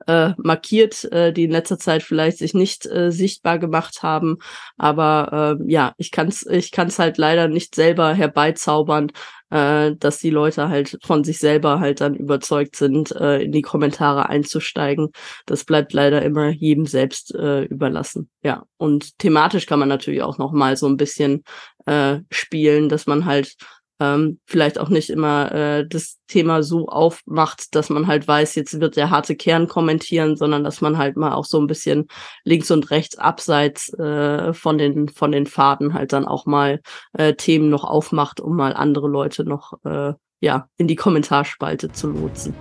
Speaker 3: äh, markiert, äh, die in letzter Zeit vielleicht sich nicht äh, sichtbar gemacht haben. Aber äh, ja, ich kann es ich kann's halt leider nicht selber herbeizaubern, äh, dass die Leute halt von sich selber halt dann überzeugt sind, äh, in die Kommentare einzusteigen. Das bleibt leider immer jedem selbst äh, überlassen. Ja, und thematisch kann man natürlich auch noch mal so ein bisschen äh, spielen, dass man halt ähm, vielleicht auch nicht immer äh, das Thema so aufmacht, dass man halt weiß, jetzt wird der harte Kern kommentieren, sondern dass man halt mal auch so ein bisschen links und rechts abseits äh, von den von den Faden halt dann auch mal äh, Themen noch aufmacht, um mal andere Leute noch äh, ja in die Kommentarspalte zu lotsen.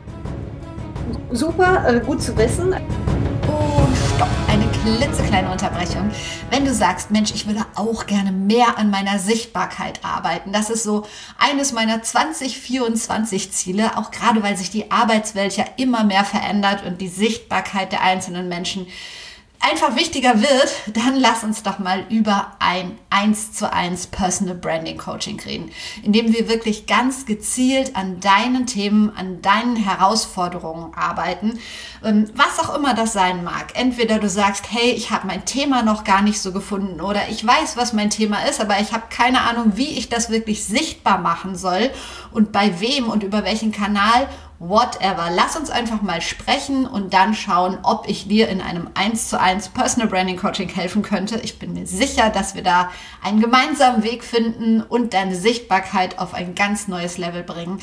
Speaker 2: Super, äh, gut zu wissen. Klitzekleine Unterbrechung. Wenn du sagst, Mensch, ich würde auch gerne mehr an meiner Sichtbarkeit arbeiten, das ist so eines meiner 2024 Ziele, auch gerade weil sich die Arbeitswelt ja immer mehr verändert und die Sichtbarkeit der einzelnen Menschen einfach wichtiger wird, dann lass uns doch mal über ein 1 zu 1 Personal Branding Coaching reden, in dem wir wirklich ganz gezielt an deinen Themen, an deinen Herausforderungen arbeiten, ähm, was auch immer das sein mag. Entweder du sagst, hey, ich habe mein Thema noch gar nicht so gefunden oder ich weiß, was mein Thema ist, aber ich habe keine Ahnung, wie ich das wirklich sichtbar machen soll und bei wem und über welchen Kanal whatever. Lass uns einfach mal sprechen und dann schauen, ob ich dir in einem 1 zu 1 Personal Branding Coaching helfen könnte. Ich bin mir sicher, dass wir da einen gemeinsamen Weg finden und deine Sichtbarkeit auf ein ganz neues Level bringen.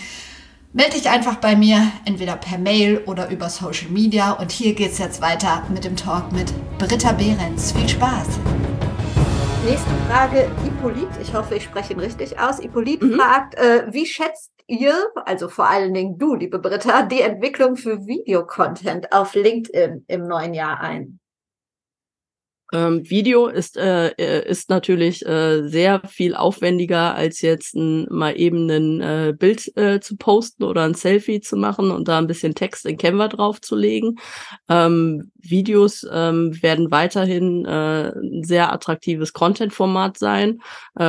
Speaker 2: Melde dich einfach bei mir, entweder per Mail oder über Social Media. Und hier geht es jetzt weiter mit dem Talk mit Britta Behrens. Viel Spaß! Nächste Frage, Hippolyt, ich hoffe, ich spreche ihn richtig aus. Hippolyt mhm. fragt, äh, wie schätzt ihr, also vor allen Dingen du, liebe Britta, die Entwicklung für Videocontent auf LinkedIn im neuen Jahr ein?
Speaker 3: Ähm, Video ist, äh, äh, ist natürlich äh, sehr viel aufwendiger, als jetzt ein, mal eben ein äh, Bild äh, zu posten oder ein Selfie zu machen und da ein bisschen Text in Canva draufzulegen. Ähm, Videos ähm, werden weiterhin äh, ein sehr attraktives Content-Format sein,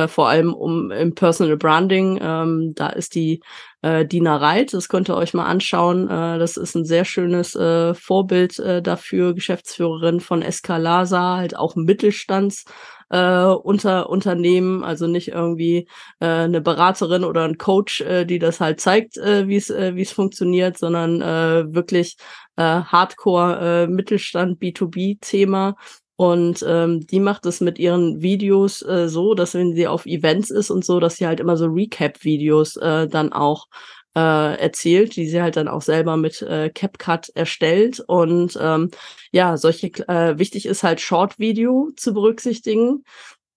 Speaker 3: vor allem um im Personal Branding. Ähm, da ist die äh, Dina Reit. Das könnt ihr euch mal anschauen. Äh, das ist ein sehr schönes äh, Vorbild äh, dafür, Geschäftsführerin von Escalasa, halt auch Mittelstands äh, unter Unternehmen, also nicht irgendwie äh, eine Beraterin oder ein Coach, äh, die das halt zeigt, äh, wie es äh, wie es funktioniert, sondern äh, wirklich äh, Hardcore äh, Mittelstand B2B Thema und ähm, die macht es mit ihren Videos äh, so, dass wenn sie auf Events ist und so, dass sie halt immer so Recap-Videos äh, dann auch äh, erzählt, die sie halt dann auch selber mit äh, CapCut erstellt. Und ähm, ja, solche äh, wichtig ist halt Short-Video zu berücksichtigen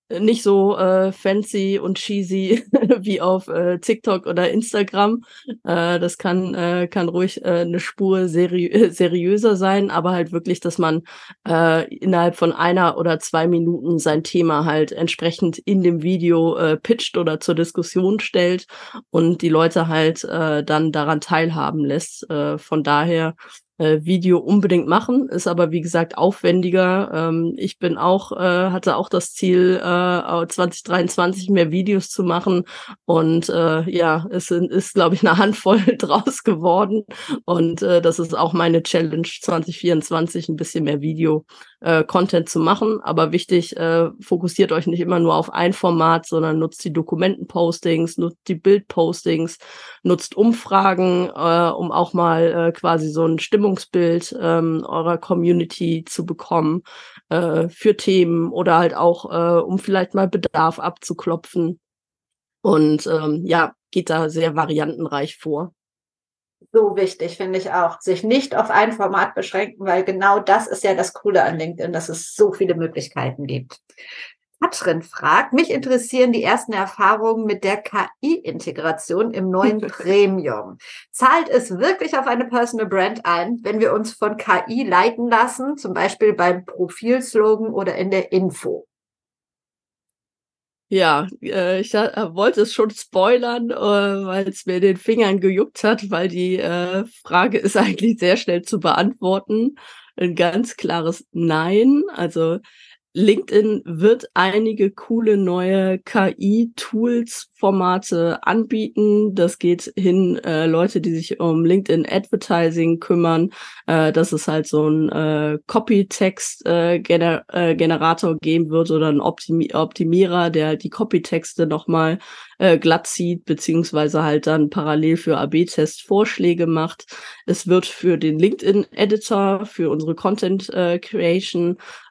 Speaker 3: nicht so äh, fancy und cheesy wie auf äh, TikTok oder Instagram. Äh, das kann, äh, kann ruhig äh, eine Spur seri seriöser sein, aber halt wirklich, dass man äh, innerhalb von einer oder zwei Minuten sein Thema halt entsprechend in dem Video äh, pitcht oder zur Diskussion stellt und die Leute halt äh, dann daran teilhaben lässt. Äh, von daher äh, Video unbedingt machen, ist aber wie gesagt aufwendiger. Ähm, ich bin auch, äh, hatte auch das Ziel, äh, 2023 mehr Videos zu machen und äh, ja, es sind, ist, glaube ich, eine Handvoll draus geworden und äh, das ist auch meine Challenge 2024, ein bisschen mehr Video äh, zu machen. Aber wichtig, äh, fokussiert euch nicht immer nur auf ein Format, sondern nutzt die Dokumentenpostings, nutzt die Bildpostings, nutzt Umfragen, äh, um auch mal äh, quasi so ein Stimmungsbild ähm, eurer Community zu bekommen äh, für Themen oder halt auch, äh, um vielleicht mal Bedarf abzuklopfen. Und ähm, ja, geht da sehr variantenreich vor
Speaker 2: so wichtig, finde ich auch. Sich nicht auf ein Format beschränken, weil genau das ist ja das Coole an LinkedIn, dass es so viele Möglichkeiten gibt. Katrin fragt, mich interessieren die ersten Erfahrungen mit der KI-Integration im neuen Premium. Zahlt es wirklich auf eine Personal Brand ein, wenn wir uns von KI leiten lassen, zum Beispiel beim Profilslogan oder in der Info?
Speaker 3: Ja, äh, ich äh, wollte es schon spoilern, äh, weil es mir den Fingern gejuckt hat, weil die äh, Frage ist eigentlich sehr schnell zu beantworten. Ein ganz klares Nein. Also LinkedIn wird einige coole neue KI-Tools, Formate anbieten. Das geht hin, äh, Leute, die sich um LinkedIn Advertising kümmern. Äh, dass es halt so ein äh, Copy-Text-Generator äh, äh, geben wird oder ein Optimi Optimierer, der die Copy-Texte nochmal äh, glatt zieht, beziehungsweise halt dann parallel für AB-Test Vorschläge macht. Es wird für den LinkedIn-Editor, für unsere Content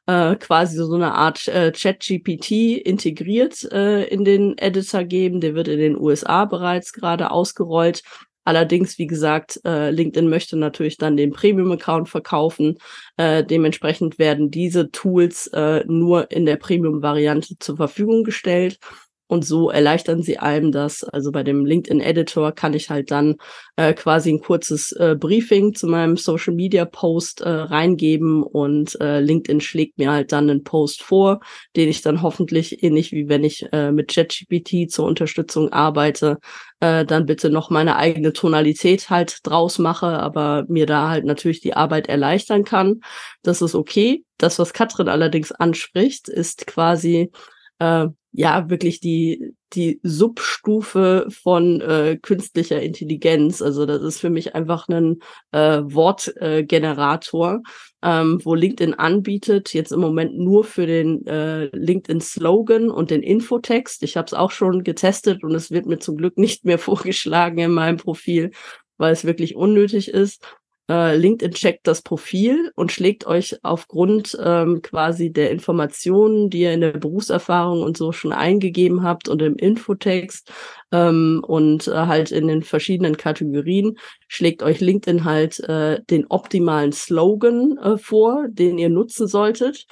Speaker 3: äh, quasi so eine Art äh, Chat-GPT integriert äh, in den Editor geben. Der wird in den USA bereits gerade ausgerollt. Allerdings, wie gesagt, äh, LinkedIn möchte natürlich dann den Premium-Account verkaufen. Äh, dementsprechend werden diese Tools äh, nur in der Premium-Variante zur Verfügung gestellt. Und so erleichtern sie einem das. Also bei dem LinkedIn Editor kann ich halt dann äh, quasi ein kurzes äh, Briefing zu meinem Social Media Post äh, reingeben und äh, LinkedIn schlägt mir halt dann einen Post vor, den ich dann hoffentlich ähnlich wie wenn ich äh, mit ChatGPT zur Unterstützung arbeite, äh, dann bitte noch meine eigene Tonalität halt draus mache, aber mir da halt natürlich die Arbeit erleichtern kann. Das ist okay. Das, was Katrin allerdings anspricht, ist quasi äh, ja wirklich die die Substufe von äh, künstlicher Intelligenz. Also das ist für mich einfach ein äh, Wortgenerator, äh, ähm, wo LinkedIn anbietet, jetzt im Moment nur für den äh, LinkedIn-Slogan und den Infotext. Ich habe es auch schon getestet und es wird mir zum Glück nicht mehr vorgeschlagen in meinem Profil, weil es wirklich unnötig ist äh, LinkedIn checkt das Profil und schlägt euch aufgrund ähm, quasi der Informationen, die ihr in der Berufserfahrung und so schon eingegeben habt und im Infotext ähm, und äh, halt in den verschiedenen Kategorien, schlägt euch LinkedIn halt äh, den optimalen Slogan äh, vor, den ihr nutzen solltet.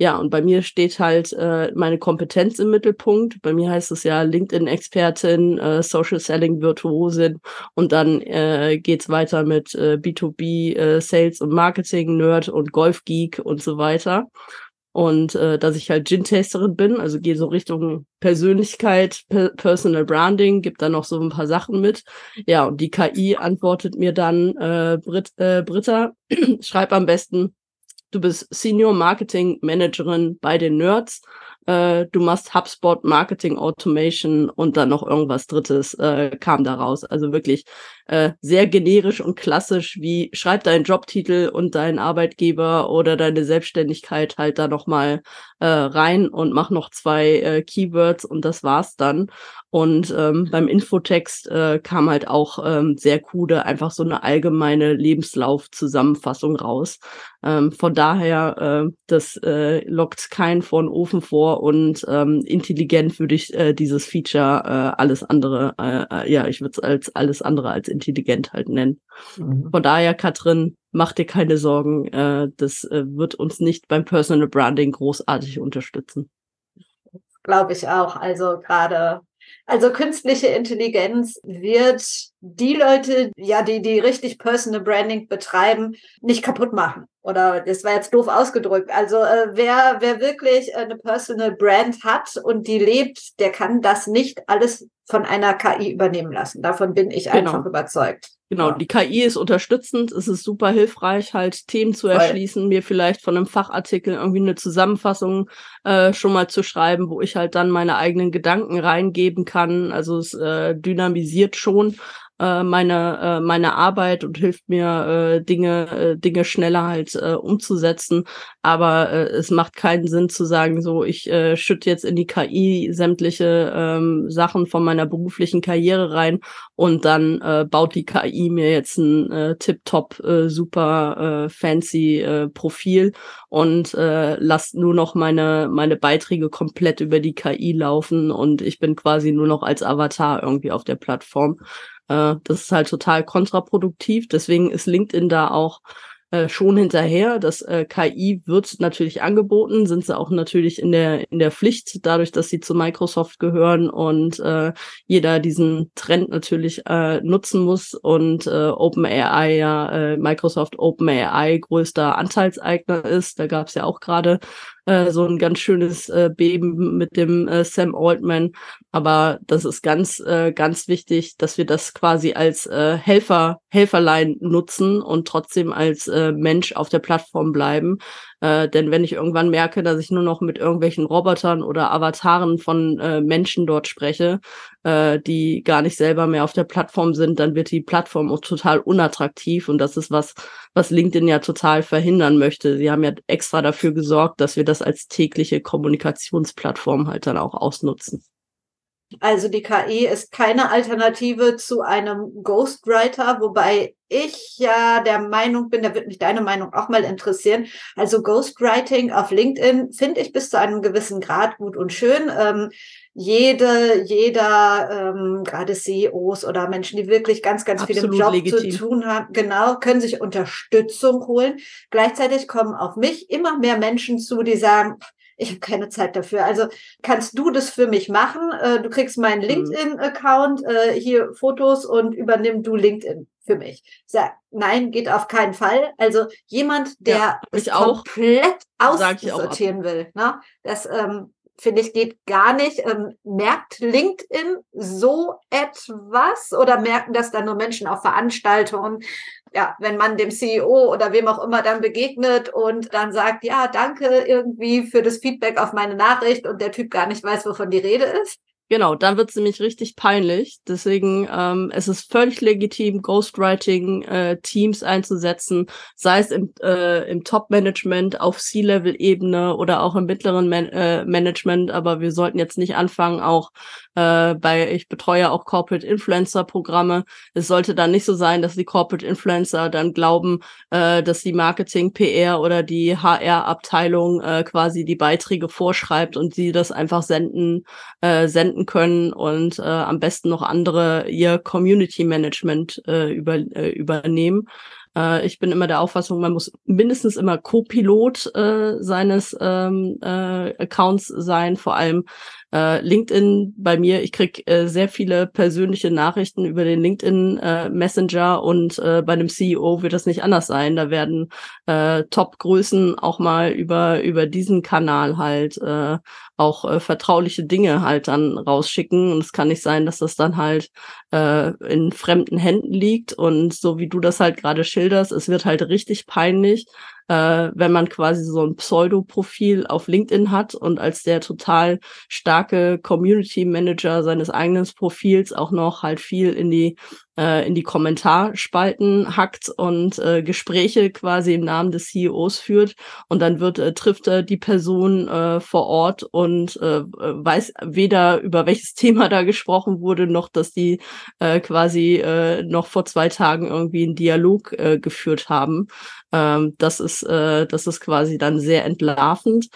Speaker 3: Ja, und bei mir steht halt äh, meine Kompetenz im Mittelpunkt. Bei mir heißt es ja LinkedIn-Expertin, äh, Social Selling-Virtuosin und dann äh, geht's weiter mit äh, B2B, äh, Sales und Marketing, Nerd und Golf-Geek und so weiter. Und äh, dass ich halt Gin-Tasterin bin, also gehe so Richtung Persönlichkeit, per Personal Branding, gibt da noch so ein paar Sachen mit. Ja, und die KI antwortet mir dann, äh, Brit, äh, Britta, schreib am besten du bist Senior Marketing Managerin bei den Nerds äh, du machst HubSpot Marketing Automation und dann noch irgendwas Drittes äh, kam daraus. Also wirklich äh, sehr generisch und klassisch, wie schreib deinen Jobtitel und deinen Arbeitgeber oder deine Selbstständigkeit halt da nochmal äh, rein und mach noch zwei äh, Keywords und das war's dann. Und ähm, beim Infotext äh, kam halt auch ähm, sehr coole, einfach so eine allgemeine Lebenslaufzusammenfassung raus. Ähm, von daher, äh, das äh, lockt keinen vor den Ofen vor und ähm, intelligent würde ich äh, dieses Feature äh, alles andere, äh, äh ja, ich würde es als alles andere als intelligent halt nennen. Mhm. Von daher, Katrin, mach dir keine Sorgen, äh, das äh, wird uns nicht beim Personal Branding großartig unterstützen.
Speaker 2: Glaube ich auch. Also gerade also künstliche Intelligenz wird die Leute, ja, die, die richtig Personal Branding betreiben, nicht kaputt machen. Oder das war jetzt doof ausgedrückt. Also äh, wer, wer wirklich eine Personal Brand hat und die lebt, der kann das nicht alles von einer KI übernehmen lassen. Davon bin ich genau. einfach überzeugt.
Speaker 3: Genau, die KI ist unterstützend, es ist super hilfreich, halt Themen zu erschließen, mir vielleicht von einem Fachartikel irgendwie eine Zusammenfassung äh, schon mal zu schreiben, wo ich halt dann meine eigenen Gedanken reingeben kann. Also es äh, dynamisiert schon äh, meine äh, meine Arbeit und hilft mir äh, Dinge äh, Dinge schneller halt äh, umzusetzen. Aber äh, es macht keinen Sinn zu sagen so ich äh, schütte jetzt in die KI sämtliche ähm, Sachen von meiner beruflichen Karriere rein und dann äh, baut die KI mir jetzt ein äh, tip-top äh, super äh, fancy äh, Profil und äh, lasst nur noch meine meine Beiträge komplett über die KI laufen und ich bin quasi nur noch als Avatar irgendwie auf der Plattform äh, das ist halt total kontraproduktiv. Deswegen ist LinkedIn da auch äh, schon hinterher. Das äh, KI wird natürlich angeboten, sind sie auch natürlich in der in der Pflicht, dadurch, dass sie zu Microsoft gehören und äh, jeder diesen Trend natürlich äh, nutzen muss und äh, OpenAI ja äh, Microsoft OpenAI größter Anteilseigner ist. Da gab es ja auch gerade äh, so ein ganz schönes äh, Beben mit dem äh, Sam Altman. Aber das ist ganz, äh, ganz wichtig, dass wir das quasi als äh, Helfer, Helferlein nutzen und trotzdem als äh, Mensch auf der Plattform bleiben. Äh, denn wenn ich irgendwann merke, dass ich nur noch mit irgendwelchen Robotern oder Avataren von äh, Menschen dort spreche, äh, die gar nicht selber mehr auf der Plattform sind, dann wird die Plattform auch total unattraktiv. Und das ist was, was LinkedIn ja total verhindern möchte. Sie haben ja extra dafür gesorgt, dass wir das als tägliche Kommunikationsplattform halt dann auch ausnutzen.
Speaker 2: Also die KI ist keine Alternative zu einem Ghostwriter, wobei ich ja der Meinung bin, da wird mich deine Meinung auch mal interessieren. Also Ghostwriting auf LinkedIn finde ich bis zu einem gewissen Grad gut und schön. Ähm, jede, jeder, ähm, gerade CEOs oder Menschen, die wirklich ganz, ganz Absolut viel im Job legitim. zu tun haben, genau, können sich Unterstützung holen. Gleichzeitig kommen auf mich immer mehr Menschen zu, die sagen, ich habe keine Zeit dafür. Also kannst du das für mich machen? Äh, du kriegst meinen mhm. LinkedIn-Account, äh, hier Fotos und übernimm du LinkedIn für mich. Ich sag, nein, geht auf keinen Fall. Also jemand, der ja, es komplett aussortieren will, ne? das ähm, finde ich, geht gar nicht. Ähm, merkt LinkedIn so etwas oder merken das dann nur Menschen auf Veranstaltungen? Ja, wenn man dem CEO oder wem auch immer dann begegnet und dann sagt, ja, danke irgendwie für das Feedback auf meine Nachricht und der Typ gar nicht weiß, wovon die Rede ist.
Speaker 3: Genau, dann wird es nämlich richtig peinlich. Deswegen ähm, es ist völlig legitim, Ghostwriting-Teams äh, einzusetzen, sei es im, äh, im Top-Management auf C-Level-Ebene oder auch im mittleren Man äh, Management. Aber wir sollten jetzt nicht anfangen, auch äh, bei, ich betreue auch Corporate Influencer-Programme. Es sollte dann nicht so sein, dass die Corporate Influencer dann glauben, äh, dass die Marketing, PR oder die HR-Abteilung äh, quasi die Beiträge vorschreibt und sie das einfach senden, äh, senden können und äh, am besten noch andere ihr Community Management äh, über, äh, übernehmen. Äh, ich bin immer der Auffassung, man muss mindestens immer Co-Pilot äh, seines ähm, äh, Accounts sein, vor allem äh, LinkedIn bei mir, ich krieg äh, sehr viele persönliche Nachrichten über den LinkedIn äh, Messenger und äh, bei einem CEO wird das nicht anders sein. Da werden äh, Top-Größen auch mal über, über diesen Kanal halt äh, auch äh, vertrauliche Dinge halt dann rausschicken. Und es kann nicht sein, dass das dann halt äh, in fremden Händen liegt. Und so wie du das halt gerade schilderst, es wird halt richtig peinlich, äh, wenn man quasi so ein Pseudo-Profil auf LinkedIn hat und als der total starke Community Manager seines eigenen Profils auch noch halt viel in die äh, in die Kommentarspalten hackt und äh, Gespräche quasi im Namen des CEOs führt und dann wird äh, trifft er die Person äh, vor Ort und äh, weiß weder über welches Thema da gesprochen wurde noch dass die äh, quasi äh, noch vor zwei Tagen irgendwie einen Dialog äh, geführt haben. Ähm, das ist, äh, das ist quasi dann sehr entlarvend.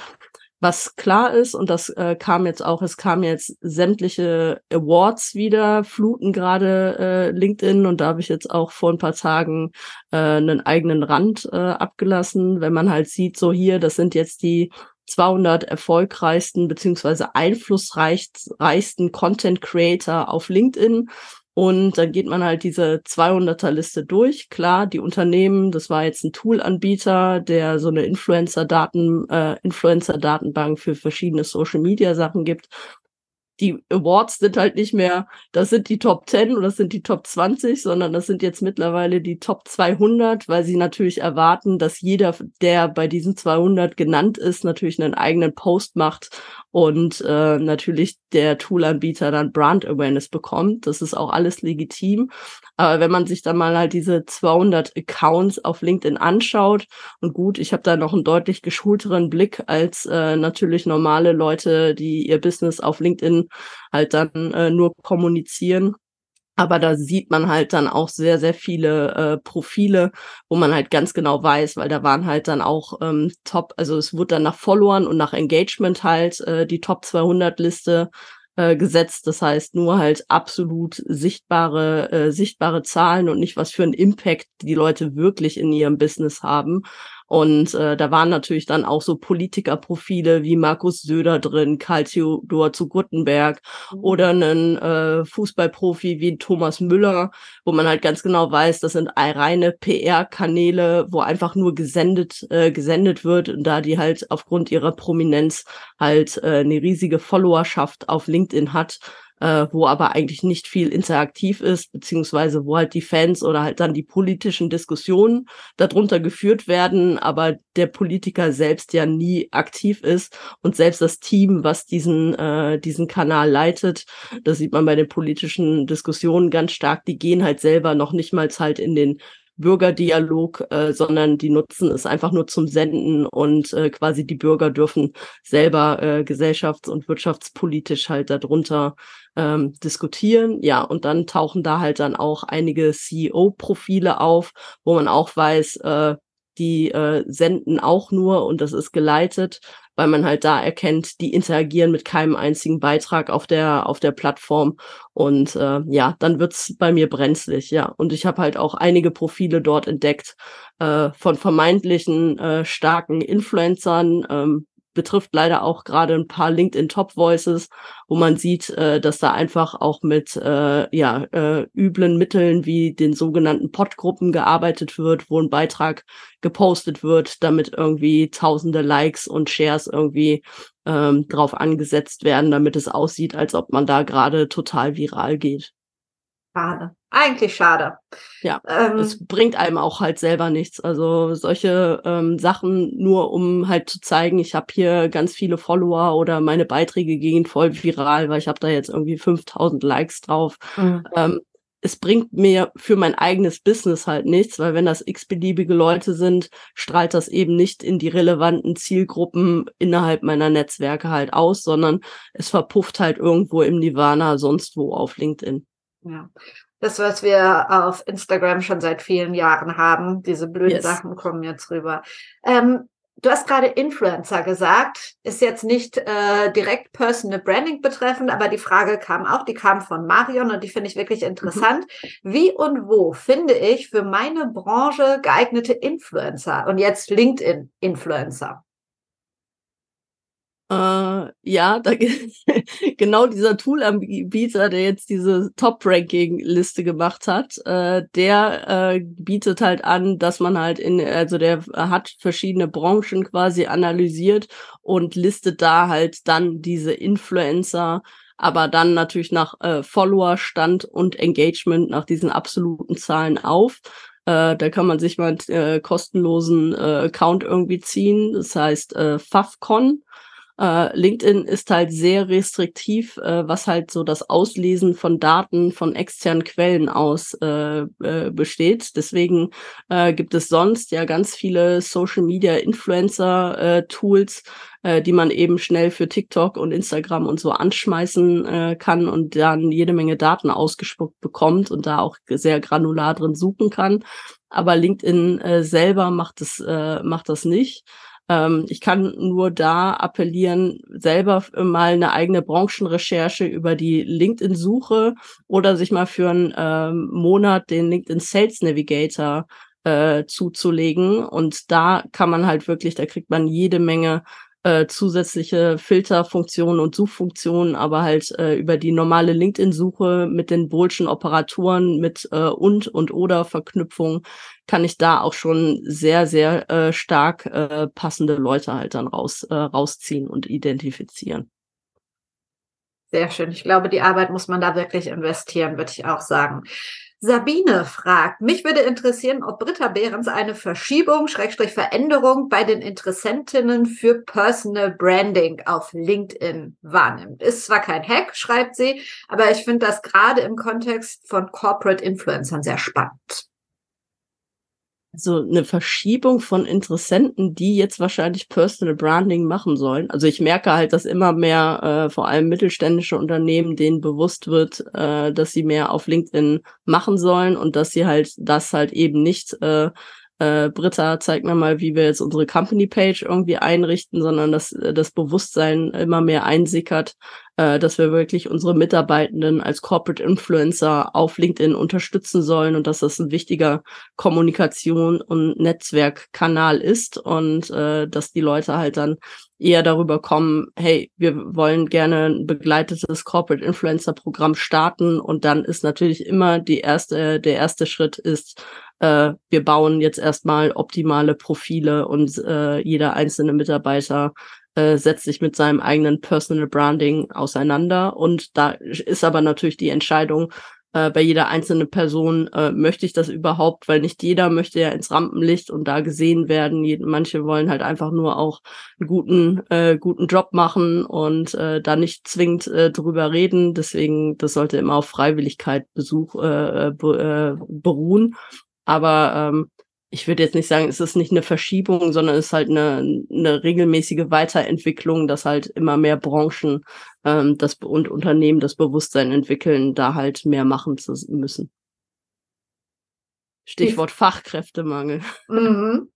Speaker 3: Was klar ist, und das äh, kam jetzt auch, es kamen jetzt sämtliche Awards wieder, fluten gerade äh, LinkedIn und da habe ich jetzt auch vor ein paar Tagen äh, einen eigenen Rand äh, abgelassen. Wenn man halt sieht, so hier, das sind jetzt die 200 erfolgreichsten beziehungsweise einflussreichsten Content Creator auf LinkedIn. Und dann geht man halt diese 200er Liste durch. Klar, die Unternehmen, das war jetzt ein Toolanbieter, der so eine Influencer-Daten, äh, Influencer-Datenbank für verschiedene Social-Media-Sachen gibt die Awards sind halt nicht mehr, das sind die Top 10 oder das sind die Top 20, sondern das sind jetzt mittlerweile die Top 200, weil sie natürlich erwarten, dass jeder, der bei diesen 200 genannt ist, natürlich einen eigenen Post macht und äh, natürlich der Toolanbieter dann Brand Awareness bekommt. Das ist auch alles legitim. Aber wenn man sich dann mal halt diese 200 Accounts auf LinkedIn anschaut und gut, ich habe da noch einen deutlich geschulteren Blick als äh, natürlich normale Leute, die ihr Business auf LinkedIn halt dann äh, nur kommunizieren. Aber da sieht man halt dann auch sehr, sehr viele äh, Profile, wo man halt ganz genau weiß, weil da waren halt dann auch ähm, Top, also es wurde dann nach Followern und nach Engagement halt äh, die Top 200 Liste äh, gesetzt. Das heißt nur halt absolut sichtbare, äh, sichtbare Zahlen und nicht was für einen Impact die Leute wirklich in ihrem Business haben. Und äh, da waren natürlich dann auch so Politikerprofile wie Markus Söder drin, Karl Theodor zu Guttenberg mhm. oder einen äh, Fußballprofi wie Thomas Müller, wo man halt ganz genau weiß, das sind reine PR-Kanäle, wo einfach nur gesendet, äh, gesendet wird und da die halt aufgrund ihrer Prominenz halt äh, eine riesige Followerschaft auf LinkedIn hat, äh, wo aber eigentlich nicht viel interaktiv ist, beziehungsweise wo halt die Fans oder halt dann die politischen Diskussionen darunter geführt werden, aber der Politiker selbst ja nie aktiv ist und selbst das Team, was diesen, äh, diesen Kanal leitet, das sieht man bei den politischen Diskussionen ganz stark, die gehen halt selber noch nicht mal halt in den Bürgerdialog, äh, sondern die nutzen es einfach nur zum Senden und äh, quasi die Bürger dürfen selber äh, gesellschafts- und wirtschaftspolitisch halt darunter ähm, diskutieren. Ja, und dann tauchen da halt dann auch einige CEO-Profile auf, wo man auch weiß, äh, die äh, senden auch nur und das ist geleitet, weil man halt da erkennt, die interagieren mit keinem einzigen Beitrag auf der auf der Plattform und äh, ja, dann wird's bei mir brenzlig, ja. Und ich habe halt auch einige Profile dort entdeckt äh, von vermeintlichen äh, starken Influencern, ähm, betrifft leider auch gerade ein paar LinkedIn Top Voices, wo man sieht, äh, dass da einfach auch mit äh, ja, äh, üblen Mitteln wie den sogenannten Podgruppen gearbeitet wird, wo ein Beitrag gepostet wird, damit irgendwie tausende Likes und Shares irgendwie ähm, drauf angesetzt werden, damit es aussieht, als ob man da gerade total viral geht.
Speaker 2: Schade. Eigentlich schade.
Speaker 3: Ja, ähm, es bringt einem auch halt selber nichts. Also solche ähm, Sachen nur, um halt zu zeigen, ich habe hier ganz viele Follower oder meine Beiträge gehen voll viral, weil ich habe da jetzt irgendwie 5000 Likes drauf. Mhm. Ähm, es bringt mir für mein eigenes Business halt nichts, weil wenn das x-beliebige Leute sind, strahlt das eben nicht in die relevanten Zielgruppen innerhalb meiner Netzwerke halt aus, sondern es verpufft halt irgendwo im Nirvana sonst wo auf LinkedIn.
Speaker 2: Ja. Das, was wir auf Instagram schon seit vielen Jahren haben, diese blöden yes. Sachen kommen jetzt rüber. Ähm, Du hast gerade Influencer gesagt, ist jetzt nicht äh, direkt Personal Branding betreffend, aber die Frage kam auch, die kam von Marion und die finde ich wirklich interessant. Mhm. Wie und wo finde ich für meine Branche geeignete Influencer und jetzt LinkedIn-Influencer?
Speaker 3: Äh, ja, da, genau dieser Toolanbieter, der jetzt diese Top-Ranking-Liste gemacht hat, äh, der äh, bietet halt an, dass man halt in, also der hat verschiedene Branchen quasi analysiert und listet da halt dann diese Influencer, aber dann natürlich nach äh, Followerstand und Engagement nach diesen absoluten Zahlen auf. Äh, da kann man sich mal einen äh, kostenlosen äh, Account irgendwie ziehen. Das heißt äh, Fafcon. Äh, LinkedIn ist halt sehr restriktiv, äh, was halt so das Auslesen von Daten von externen Quellen aus äh, äh, besteht. Deswegen äh, gibt es sonst ja ganz viele Social Media Influencer äh, Tools, die man eben schnell für TikTok und Instagram und so anschmeißen kann und dann jede Menge Daten ausgespuckt bekommt und da auch sehr granular drin suchen kann. Aber LinkedIn selber macht es macht das nicht. Ähm, ich kann nur da appellieren, selber mal eine eigene Branchenrecherche über die LinkedIn-Suche oder sich mal für einen ähm, Monat den LinkedIn Sales Navigator äh, zuzulegen. Und da kann man halt wirklich, da kriegt man jede Menge äh, zusätzliche Filterfunktionen und Suchfunktionen, aber halt äh, über die normale LinkedIn-Suche mit den Boolschen Operatoren, mit äh, und und oder Verknüpfung kann ich da auch schon sehr, sehr äh, stark äh, passende Leute halt dann raus, äh, rausziehen und identifizieren.
Speaker 2: Sehr schön. Ich glaube, die Arbeit muss man da wirklich investieren, würde ich auch sagen. Sabine fragt, mich würde interessieren, ob Britta Behrens eine Verschiebung, Schrägstrich Veränderung bei den Interessentinnen für Personal Branding auf LinkedIn wahrnimmt. Ist zwar kein Hack, schreibt sie, aber ich finde das gerade im Kontext von Corporate Influencern sehr spannend
Speaker 3: so eine Verschiebung von Interessenten, die jetzt wahrscheinlich Personal Branding machen sollen. Also ich merke halt, dass immer mehr, äh, vor allem mittelständische Unternehmen, denen bewusst wird, äh, dass sie mehr auf LinkedIn machen sollen und dass sie halt das halt eben nicht äh, äh, Britta, zeig mir mal, wie wir jetzt unsere Company Page irgendwie einrichten, sondern dass äh, das Bewusstsein immer mehr einsickert, äh, dass wir wirklich unsere Mitarbeitenden als Corporate Influencer auf LinkedIn unterstützen sollen und dass das ein wichtiger Kommunikation und Netzwerkkanal ist und äh, dass die Leute halt dann eher darüber kommen, hey, wir wollen gerne ein begleitetes Corporate Influencer Programm starten und dann ist natürlich immer die erste, der erste Schritt ist, äh, wir bauen jetzt erstmal optimale Profile und äh, jeder einzelne Mitarbeiter äh, setzt sich mit seinem eigenen Personal Branding auseinander. Und da ist aber natürlich die Entscheidung, äh, bei jeder einzelnen Person, äh, möchte ich das überhaupt, weil nicht jeder möchte ja ins Rampenlicht und da gesehen werden. manche wollen halt einfach nur auch einen guten, äh, guten Job machen und äh, da nicht zwingend äh, drüber reden. Deswegen, das sollte immer auf Freiwilligkeit Besuch äh, be, äh, beruhen. Aber ähm, ich würde jetzt nicht sagen, es ist nicht eine Verschiebung, sondern es ist halt eine, eine regelmäßige Weiterentwicklung, dass halt immer mehr Branchen ähm, das, und Unternehmen das Bewusstsein entwickeln, da halt mehr machen zu müssen. Stichwort Fachkräftemangel.
Speaker 2: Mhm.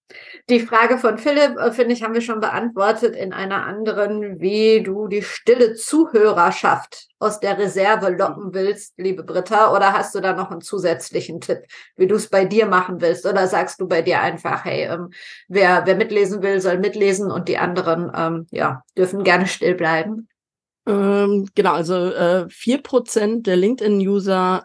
Speaker 2: Die Frage von Philipp, äh, finde ich, haben wir schon beantwortet in einer anderen, wie du die stille Zuhörerschaft aus der Reserve locken willst, liebe Britta. Oder hast du da noch einen zusätzlichen Tipp, wie du es bei dir machen willst? Oder sagst du bei dir einfach, hey, ähm, wer, wer mitlesen will, soll mitlesen und die anderen ähm, ja, dürfen gerne still bleiben?
Speaker 3: Ähm, genau, also äh, vier äh, Prozent der LinkedIn-User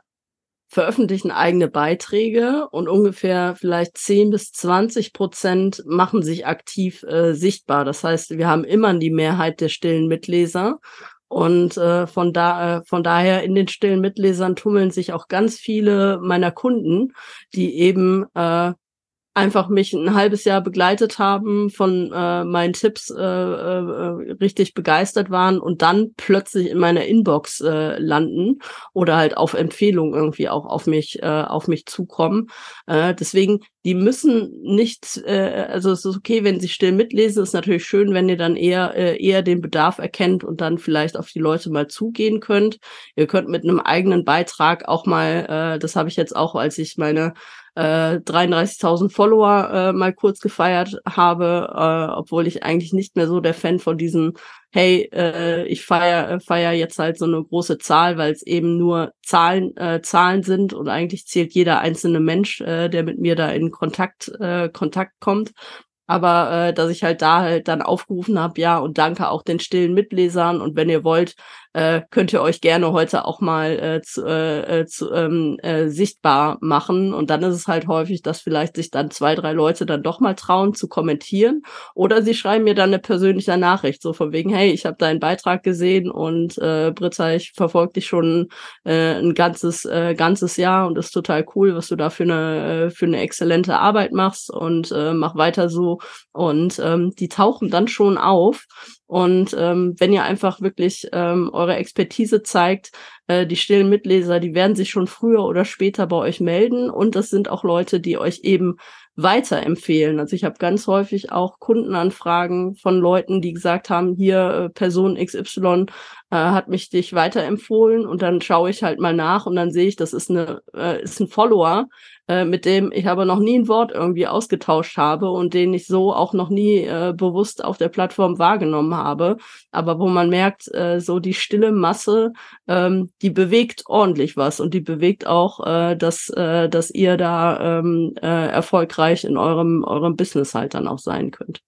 Speaker 3: veröffentlichen eigene Beiträge und ungefähr vielleicht 10 bis 20 Prozent machen sich aktiv äh, sichtbar. Das heißt, wir haben immer die Mehrheit der stillen Mitleser. Und äh, von, da, äh, von daher in den stillen Mitlesern tummeln sich auch ganz viele meiner Kunden, die eben äh, einfach mich ein halbes Jahr begleitet haben, von äh, meinen Tipps äh, äh, richtig begeistert waren und dann plötzlich in meiner Inbox äh, landen oder halt auf Empfehlung irgendwie auch auf mich äh, auf mich zukommen. Äh, deswegen die müssen nicht, äh, also es ist okay, wenn sie still mitlesen, ist natürlich schön, wenn ihr dann eher, äh, eher den Bedarf erkennt und dann vielleicht auf die Leute mal zugehen könnt. Ihr könnt mit einem eigenen Beitrag auch mal, äh, das habe ich jetzt auch, als ich meine äh, 33.000 Follower äh, mal kurz gefeiert habe, äh, obwohl ich eigentlich nicht mehr so der Fan von diesem hey, äh, ich feier, äh, feier jetzt halt so eine große Zahl, weil es eben nur Zahlen, äh, Zahlen sind und eigentlich zählt jeder einzelne Mensch, äh, der mit mir da in Kontakt, äh, Kontakt kommt. Aber äh, dass ich halt da halt dann aufgerufen habe, ja, und danke auch den stillen Mitlesern. Und wenn ihr wollt, äh, könnt ihr euch gerne heute auch mal äh, zu, äh, äh, zu, ähm, äh, sichtbar machen. Und dann ist es halt häufig, dass vielleicht sich dann zwei, drei Leute dann doch mal trauen zu kommentieren. Oder sie schreiben mir dann eine persönliche Nachricht, so von wegen, hey, ich habe deinen Beitrag gesehen und äh, Britta, ich verfolge dich schon äh, ein ganzes, äh, ganzes Jahr und ist total cool, was du da für eine, äh, für eine exzellente Arbeit machst und äh, mach weiter so. Und ähm, die tauchen dann schon auf. Und ähm, wenn ihr einfach wirklich ähm, eure Expertise zeigt, äh, die stillen Mitleser, die werden sich schon früher oder später bei euch melden. Und das sind auch Leute, die euch eben weiterempfehlen. Also ich habe ganz häufig auch Kundenanfragen von Leuten, die gesagt haben, hier äh, Person XY äh, hat mich dich weiterempfohlen und dann schaue ich halt mal nach und dann sehe ich, das ist eine äh, ist ein Follower, äh, mit dem ich aber noch nie ein Wort irgendwie ausgetauscht habe und den ich so auch noch nie äh, bewusst auf der Plattform wahrgenommen habe. Aber wo man merkt, äh, so die stille Masse, ähm, die bewegt ordentlich was und die bewegt auch, äh, dass, äh, dass ihr da ähm, äh, erfolgreich in eurem, eurem Business halt dann auch sein könnt.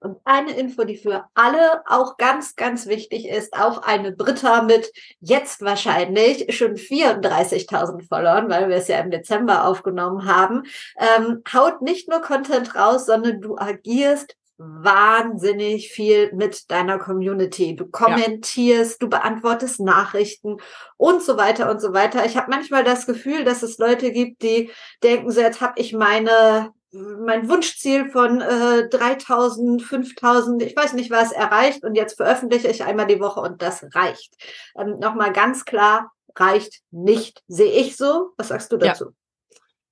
Speaker 2: Und eine Info, die für alle auch ganz, ganz wichtig ist, auch eine Britta mit jetzt wahrscheinlich schon 34.000 Followern, weil wir es ja im Dezember aufgenommen haben, ähm, haut nicht nur Content raus, sondern du agierst wahnsinnig viel mit deiner Community. Du kommentierst, ja. du beantwortest Nachrichten und so weiter und so weiter. Ich habe manchmal das Gefühl, dass es Leute gibt, die denken so, jetzt habe ich meine mein Wunschziel von äh, 3000, 5000, ich weiß nicht was, erreicht und jetzt veröffentliche ich einmal die Woche und das reicht. Ähm, Nochmal ganz klar, reicht nicht. Sehe ich so? Was sagst du dazu?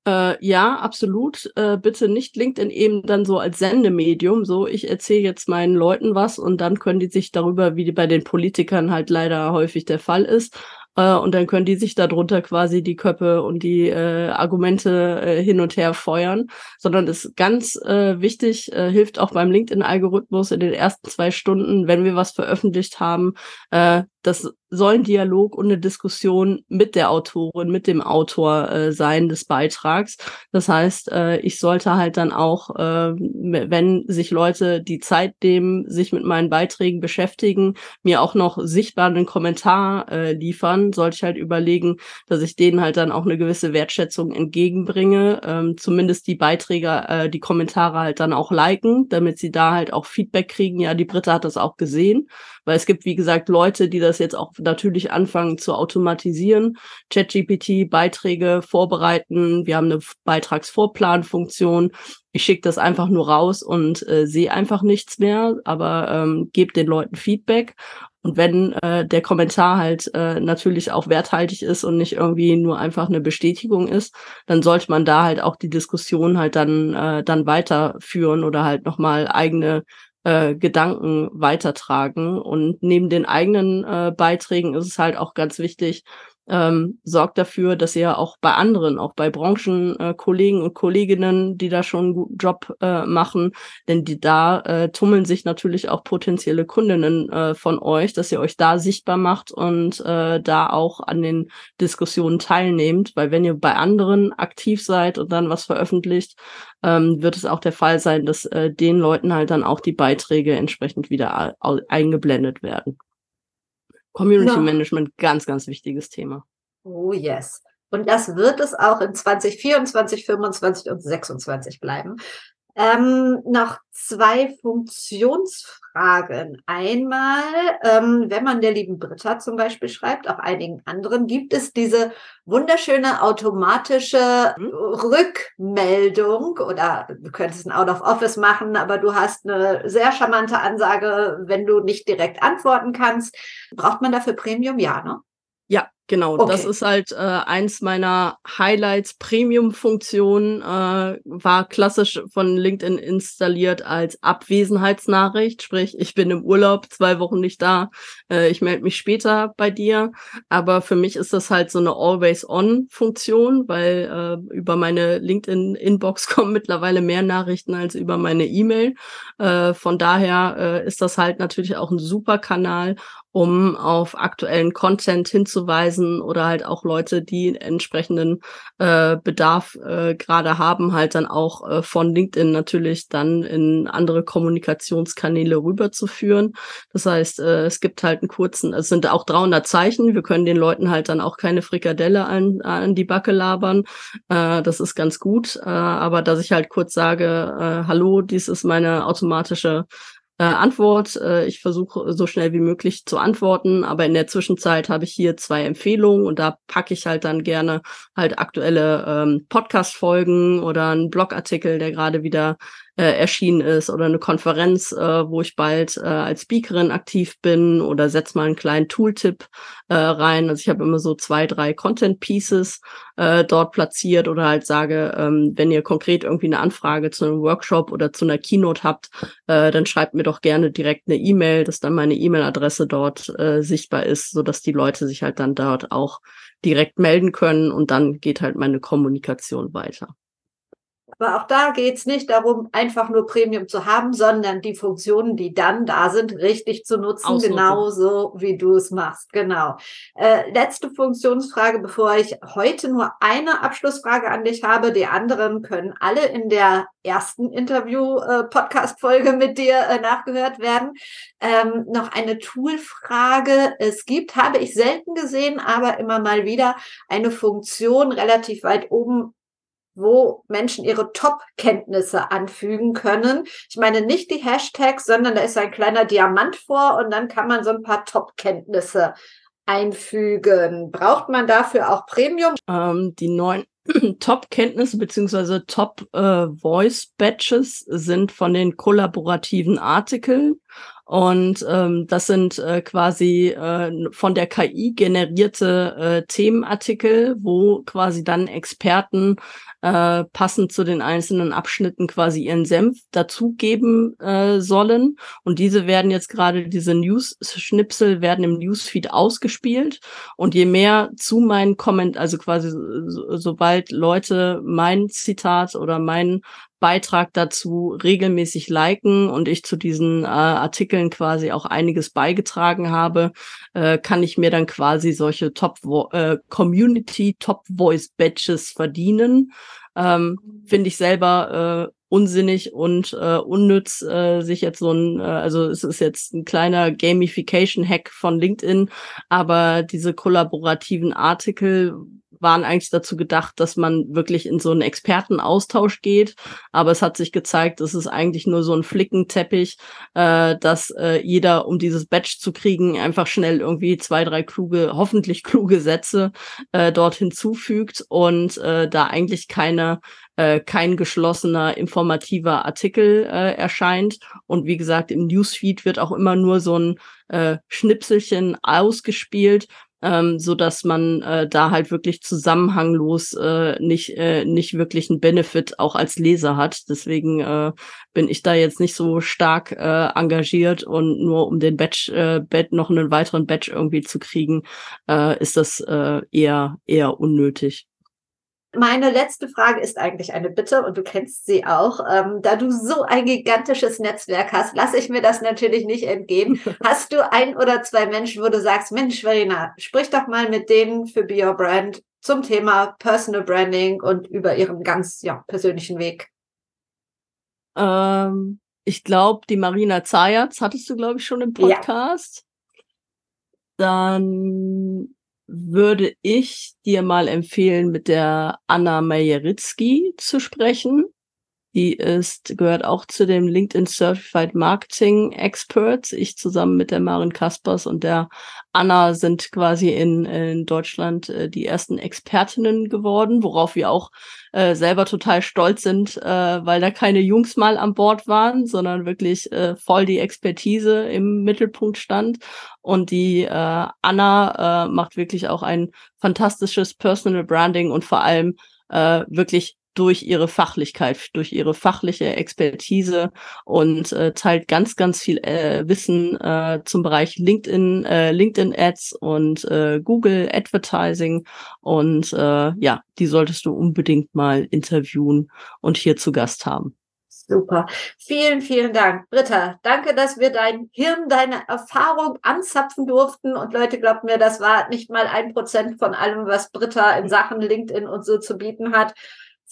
Speaker 3: Ja. Äh, ja, absolut. Äh, bitte nicht LinkedIn eben dann so als Sendemedium. So, ich erzähle jetzt meinen Leuten was und dann können die sich darüber, wie bei den Politikern halt leider häufig der Fall ist, äh, und dann können die sich darunter quasi die Köpfe und die äh, Argumente äh, hin und her feuern, sondern ist ganz äh, wichtig, äh, hilft auch beim LinkedIn-Algorithmus in den ersten zwei Stunden, wenn wir was veröffentlicht haben, äh, das soll ein Dialog und eine Diskussion mit der Autorin, mit dem Autor äh, sein des Beitrags. Das heißt, äh, ich sollte halt dann auch, äh, wenn sich Leute die Zeit nehmen, sich mit meinen Beiträgen beschäftigen, mir auch noch sichtbar einen Kommentar äh, liefern, sollte ich halt überlegen, dass ich denen halt dann auch eine gewisse Wertschätzung entgegenbringe, ähm, zumindest die Beiträge, äh, die Kommentare halt dann auch liken, damit sie da halt auch Feedback kriegen. Ja, die Britta hat das auch gesehen, weil es gibt, wie gesagt, Leute, die das jetzt auch natürlich anfangen zu automatisieren. ChatGPT Beiträge vorbereiten. Wir haben eine Beitragsvorplanfunktion. Ich schicke das einfach nur raus und äh, sehe einfach nichts mehr, aber ähm, gebe den Leuten Feedback. Und wenn äh, der Kommentar halt äh, natürlich auch werthaltig ist und nicht irgendwie nur einfach eine Bestätigung ist, dann sollte man da halt auch die Diskussion halt dann äh, dann weiterführen oder halt nochmal eigene äh, Gedanken weitertragen. Und neben den eigenen äh, Beiträgen ist es halt auch ganz wichtig, ähm, sorgt dafür, dass ihr auch bei anderen, auch bei Branchenkollegen äh, und Kolleginnen, die da schon einen guten Job äh, machen, denn die da äh, tummeln sich natürlich auch potenzielle Kundinnen äh, von euch, dass ihr euch da sichtbar macht und äh, da auch an den Diskussionen teilnehmt, weil wenn ihr bei anderen aktiv seid und dann was veröffentlicht, ähm, wird es auch der Fall sein, dass äh, den Leuten halt dann auch die Beiträge entsprechend wieder eingeblendet werden. Community ja. Management, ganz, ganz wichtiges Thema.
Speaker 2: Oh yes. Und das wird es auch in 2024, 25 und 26 bleiben. Ähm, noch zwei Funktionsfragen. Einmal, ähm, wenn man der lieben Britta zum Beispiel schreibt, auch einigen anderen, gibt es diese wunderschöne automatische mhm. Rückmeldung oder du könntest ein Out of Office machen, aber du hast eine sehr charmante Ansage, wenn du nicht direkt antworten kannst. Braucht man dafür Premium? Ja, ne?
Speaker 3: Genau, okay. das ist halt äh, eins meiner Highlights. Premium-Funktion äh, war klassisch von LinkedIn installiert als Abwesenheitsnachricht, sprich, ich bin im Urlaub, zwei Wochen nicht da, äh, ich melde mich später bei dir. Aber für mich ist das halt so eine Always-On-Funktion, weil äh, über meine LinkedIn-Inbox kommen mittlerweile mehr Nachrichten als über meine E-Mail. Äh, von daher äh, ist das halt natürlich auch ein super Kanal, um auf aktuellen Content hinzuweisen oder halt auch Leute, die entsprechenden äh, Bedarf äh, gerade haben, halt dann auch äh, von LinkedIn natürlich dann in andere Kommunikationskanäle rüberzuführen. Das heißt, äh, es gibt halt einen kurzen, es sind auch 300 Zeichen. Wir können den Leuten halt dann auch keine Frikadelle an, an die Backe labern. Äh, das ist ganz gut. Äh, aber dass ich halt kurz sage, äh, hallo, dies ist meine automatische äh, Antwort. Äh, ich versuche so schnell wie möglich zu antworten, aber in der Zwischenzeit habe ich hier zwei Empfehlungen und da packe ich halt dann gerne halt aktuelle ähm, Podcast-Folgen oder einen Blogartikel, der gerade wieder äh, erschienen ist oder eine Konferenz, äh, wo ich bald äh, als Speakerin aktiv bin oder setz mal einen kleinen Tooltip äh, rein. Also ich habe immer so zwei, drei Content Pieces äh, dort platziert oder halt sage, ähm, wenn ihr konkret irgendwie eine Anfrage zu einem Workshop oder zu einer Keynote habt, äh, dann schreibt mir doch gerne direkt eine E-Mail, dass dann meine E-Mail-Adresse dort äh, sichtbar ist, so dass die Leute sich halt dann dort auch direkt melden können und dann geht halt meine Kommunikation weiter.
Speaker 2: Aber auch da geht es nicht darum, einfach nur Premium zu haben, sondern die Funktionen, die dann da sind, richtig zu nutzen, Ausnutzen. genauso wie du es machst. Genau. Äh, letzte Funktionsfrage, bevor ich heute nur eine Abschlussfrage an dich habe. Die anderen können alle in der ersten Interview-Podcast-Folge mit dir äh, nachgehört werden. Ähm, noch eine Toolfrage. Es gibt, habe ich selten gesehen, aber immer mal wieder eine Funktion relativ weit oben wo Menschen ihre Top-Kenntnisse anfügen können. Ich meine nicht die Hashtags, sondern da ist ein kleiner Diamant vor und dann kann man so ein paar Top-Kenntnisse einfügen. Braucht man dafür auch Premium?
Speaker 3: Ähm, die neuen Top-Kenntnisse beziehungsweise Top-Voice-Badges äh, sind von den kollaborativen Artikeln und ähm, das sind äh, quasi äh, von der KI generierte äh, Themenartikel, wo quasi dann Experten äh, passend zu den einzelnen Abschnitten quasi ihren Senf dazugeben äh, sollen. Und diese werden jetzt gerade, diese News-Schnipsel werden im Newsfeed ausgespielt. Und je mehr zu meinen Comment, also quasi so, sobald Leute mein Zitat oder mein Beitrag dazu regelmäßig liken und ich zu diesen äh, Artikeln quasi auch einiges beigetragen habe, äh, kann ich mir dann quasi solche Top äh, Community Top Voice Badges verdienen. Ähm, Finde ich selber äh, unsinnig und äh, unnütz, äh, sich jetzt so ein, äh, also es ist jetzt ein kleiner Gamification-Hack von LinkedIn, aber diese kollaborativen Artikel waren eigentlich dazu gedacht, dass man wirklich in so einen Expertenaustausch geht. Aber es hat sich gezeigt, es ist eigentlich nur so ein Flickenteppich, äh, dass äh, jeder, um dieses Badge zu kriegen, einfach schnell irgendwie zwei, drei kluge, hoffentlich kluge Sätze äh, dort hinzufügt und äh, da eigentlich keine äh, kein geschlossener informativer Artikel äh, erscheint. Und wie gesagt, im Newsfeed wird auch immer nur so ein äh, Schnipselchen ausgespielt, ähm, so dass man äh, da halt wirklich zusammenhanglos äh, nicht äh, nicht wirklich einen Benefit auch als Leser hat. Deswegen äh, bin ich da jetzt nicht so stark äh, engagiert und nur um den Batch äh, Bad noch einen weiteren Batch irgendwie zu kriegen, äh, ist das äh, eher eher unnötig.
Speaker 2: Meine letzte Frage ist eigentlich eine Bitte und du kennst sie auch. Ähm, da du so ein gigantisches Netzwerk hast, lasse ich mir das natürlich nicht entgehen. Hast du ein oder zwei Menschen, wo du sagst, Mensch, Verena, sprich doch mal mit denen für Be Your Brand zum Thema Personal Branding und über ihren ganz ja, persönlichen Weg?
Speaker 3: Ähm, ich glaube, die Marina Zayatz hattest du, glaube ich, schon im Podcast. Ja. Dann würde ich dir mal empfehlen, mit der Anna Mejeritzki zu sprechen. Die ist, gehört auch zu dem LinkedIn Certified Marketing Experts. Ich zusammen mit der Marin Kaspers und der Anna sind quasi in, in Deutschland äh, die ersten Expertinnen geworden, worauf wir auch äh, selber total stolz sind, äh, weil da keine Jungs mal an Bord waren, sondern wirklich äh, voll die Expertise im Mittelpunkt stand. Und die äh, Anna äh, macht wirklich auch ein fantastisches Personal Branding und vor allem äh, wirklich durch ihre Fachlichkeit, durch ihre fachliche Expertise und äh, teilt ganz, ganz viel äh, Wissen äh, zum Bereich LinkedIn, äh, LinkedIn Ads und äh, Google Advertising. Und äh, ja, die solltest du unbedingt mal interviewen und hier zu Gast haben.
Speaker 2: Super. Vielen, vielen Dank. Britta, danke, dass wir dein Hirn, deine Erfahrung anzapfen durften. Und Leute, glaubt mir, das war nicht mal ein Prozent von allem, was Britta in Sachen LinkedIn und so zu bieten hat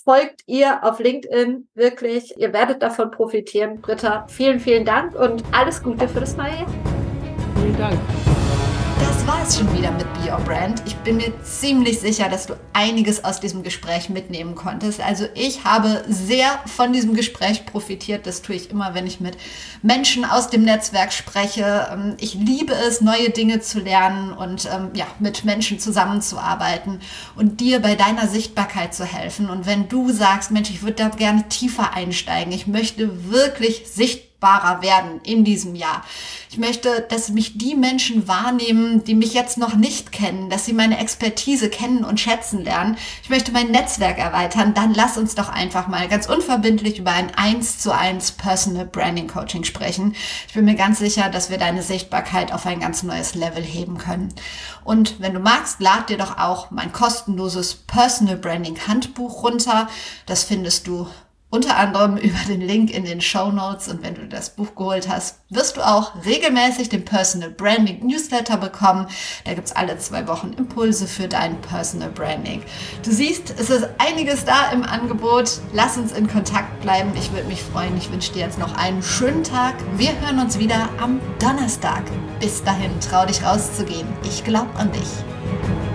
Speaker 2: folgt ihr auf LinkedIn wirklich. Ihr werdet davon profitieren. Britta, vielen, vielen Dank und alles Gute für das neue Jahr.
Speaker 3: Vielen Dank
Speaker 2: war es schon wieder mit Be Your Brand. Ich bin mir ziemlich sicher, dass du einiges aus diesem Gespräch mitnehmen konntest. Also ich habe sehr von diesem Gespräch profitiert. Das tue ich immer, wenn ich mit Menschen aus dem Netzwerk spreche. Ähm, ich liebe es, neue Dinge zu lernen und ähm, ja, mit Menschen zusammenzuarbeiten und dir bei deiner Sichtbarkeit zu helfen. Und wenn du sagst, Mensch, ich würde da gerne tiefer einsteigen, ich möchte wirklich sichtbar sichtbarer werden in diesem Jahr. Ich möchte, dass mich die Menschen wahrnehmen, die mich jetzt noch nicht kennen, dass sie meine Expertise kennen und schätzen lernen. Ich möchte mein Netzwerk erweitern. Dann lass uns doch einfach mal ganz unverbindlich über ein 1 zu 1 Personal Branding Coaching sprechen. Ich bin mir ganz sicher, dass wir deine Sichtbarkeit auf ein ganz neues Level heben können. Und wenn du magst, lad dir doch auch mein kostenloses Personal Branding Handbuch runter. Das findest du unter anderem über den Link in den Show Notes. Und wenn du das Buch geholt hast, wirst du auch regelmäßig den Personal Branding Newsletter bekommen. Da gibt's alle zwei Wochen Impulse für dein Personal Branding. Du siehst, es ist einiges da im Angebot. Lass uns in Kontakt bleiben. Ich würde mich freuen. Ich wünsche dir jetzt noch einen schönen Tag. Wir hören uns wieder am Donnerstag. Bis dahin, trau dich rauszugehen. Ich glaube an dich.